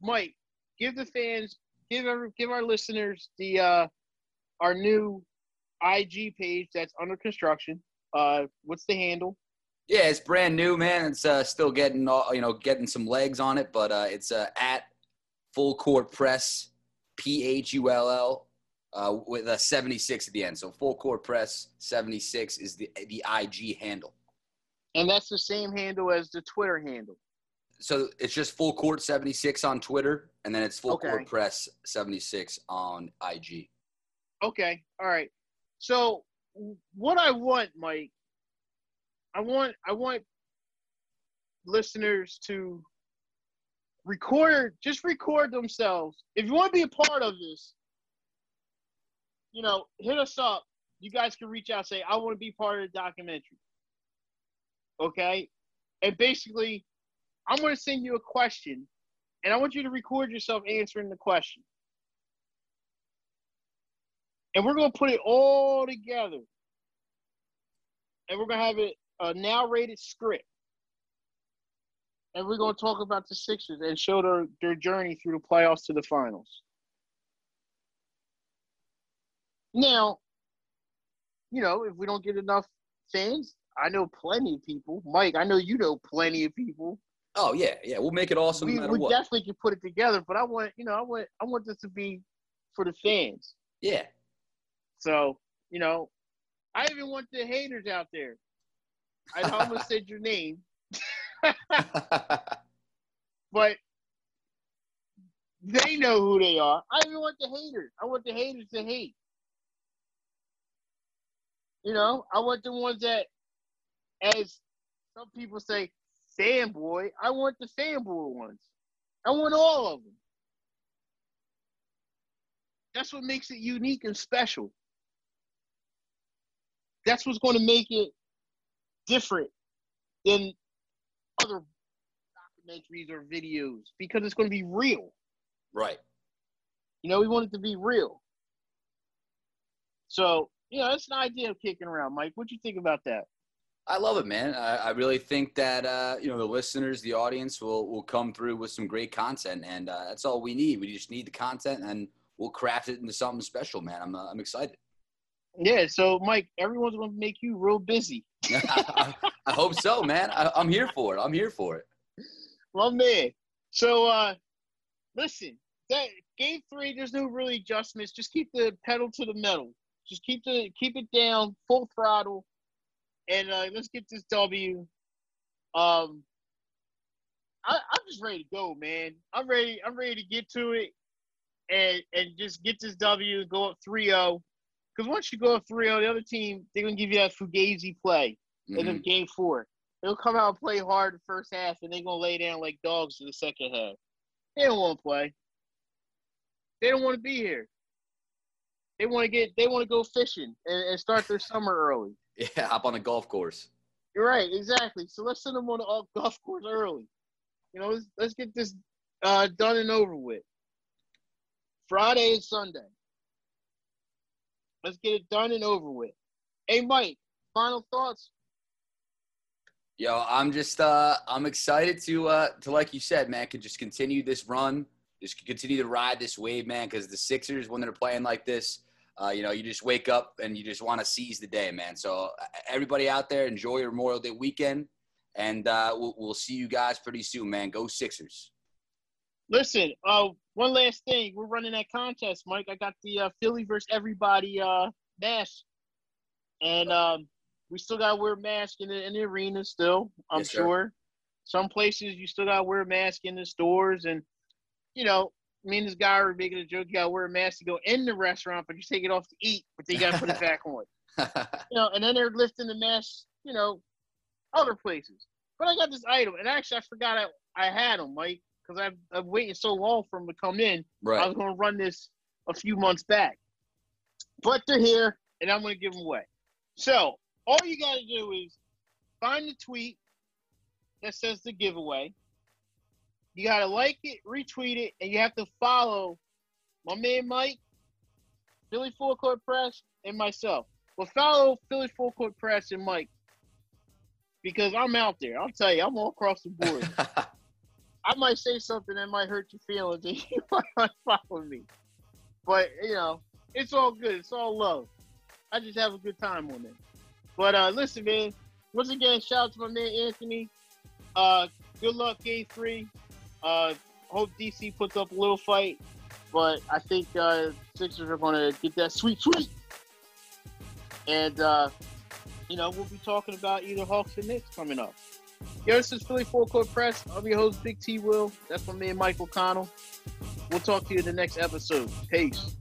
[SPEAKER 1] Mike, give the fans, give our give our listeners the uh, our new IG page that's under construction. Uh, what's the handle?
[SPEAKER 2] Yeah, it's brand new, man. It's uh, still getting all, you know getting some legs on it, but uh, it's uh, at Phull Court Press, P H U L L, uh, with a 76 at the end. So Phull Court Press 76 is the the IG handle.
[SPEAKER 1] And that's the same handle as the Twitter handle.
[SPEAKER 2] So it's just Phull Court 76 on Twitter, and then it's Phull
[SPEAKER 1] Okay.
[SPEAKER 2] Court Press 76 on IG.
[SPEAKER 1] Okay, all right. So what I want, Mike, I want I want listeners to record just record themselves. If you want to be a part of this, you know, hit us up. You guys can reach out say I want to be part of the documentary. Okay? And basically I'm going to send you a question and I want you to record yourself answering the question and we're going to put it all together. And we're going to have it a narrated script. And we're going to talk about the Sixers and show their, their journey through the playoffs to the finals. Now, you know, if we don't get enough fans, I know plenty of people. Mike, I know you know plenty of people.
[SPEAKER 2] Oh yeah, yeah, we'll make it awesome
[SPEAKER 1] we
[SPEAKER 2] no matter
[SPEAKER 1] we definitely can put it together, but I want, you know, I want I want this to be for the fans.
[SPEAKER 2] Yeah.
[SPEAKER 1] So, you know, I even want the haters out there. I almost said your name. but they know who they are. I even want the haters. I want the haters to hate. You know, I want the ones that, as some people say, fanboy. I want the fanboy ones. I want all of them. That's what makes it unique and special. That's what's going to make it different than other documentaries or videos because it's going to be real.
[SPEAKER 2] Right.
[SPEAKER 1] You know, we want it to be real. So, you know, that's an idea of kicking around, Mike. What do you think about that?
[SPEAKER 2] I love it, man. I, I really think that uh, you know the listeners, the audience will will come through with some great content, and uh, that's all we need. We just need the content, and we'll craft it into something special, man. I'm uh, I'm excited.
[SPEAKER 1] Yeah. So, Mike, everyone's going to make you real busy.
[SPEAKER 2] I hope so, man. I, I'm here for it. I'm here for it.
[SPEAKER 1] Well, man. So, uh, listen, that game three, there's no really adjustments. Just keep the pedal to the metal. Just keep the keep it down, full throttle, and uh, let's get this W. Um, I, I'm just ready to go, man. I'm ready. I'm ready to get to it, and and just get this W and go up 3-0. Because once you go up 3-0, the other team they're gonna give you that fugazi play in the
[SPEAKER 2] Mhm.
[SPEAKER 1] game four. They'll come out and play hard the first half, and they're gonna lay down like dogs in the second half. They don't want to play. They don't want to be here. They want to get. They want to go fishing and, and start their summer early.
[SPEAKER 2] Yeah, hop on a golf course.
[SPEAKER 1] You're right, exactly. So let's send them on uh, golf course early. You know, let's, let's get this uh, done and over with. Friday and Sunday. Let's get it done and over with. Hey, Mike, final thoughts?
[SPEAKER 2] Yo, I'm just uh I'm excited to uh to like you said, man, could just continue this run, just continue to ride this wave, man, because the Sixers when they're playing like this, uh, you know, you just wake up and you just want to seize the day, man. So uh, everybody out there, enjoy your Memorial Day weekend, and uh, we'll, we'll see you guys pretty soon, man. Go Sixers!
[SPEAKER 1] Listen, uh, one last thing. We're running that contest, Mike. I got the uh, Philly versus everybody uh, mask, and um, we still got to wear a mask in the, in the arena. Still, I'm
[SPEAKER 2] Yes,
[SPEAKER 1] sure. Some places you still got to wear a mask in the stores, and you know, me and this guy were making a joke. You got to wear a mask to go in the restaurant, but you take it off to eat, but then you got to put it back on. You know, and then they're lifting the mask. You know, other places. But I got this item, and actually I forgot I, I had them, Mike, because I've, I've waited so long for them to come in.
[SPEAKER 2] Right.
[SPEAKER 1] I was going to run this a few months back, but they're here, and I'm going to give them away. So all you got to do is find the tweet that says the giveaway. You got to like it, retweet it, and you have to follow my man Mike, Philly Phull Court Press, and myself. Well, follow Philly Phull Court Press and Mike because I'm out there. I'll tell you, I'm all across the board. I might say something that might hurt your feelings, and you might not follow me. But you know, it's all good. It's all love. I just have a good time on it. But uh, listen, man. Once again, shout out to my man Anthony. Uh, good luck, game three. Uh, hope DC puts up a little fight, but I think uh, Sixers are going to get that sweet, sweet. And uh, you know, we'll be talking about either Hawks or Knicks coming up. Yo, this is Philly Phull Court Press. I'm your host, Big T Will. That's my man, Michael O'Connell. We'll talk to you in the next episode. Peace.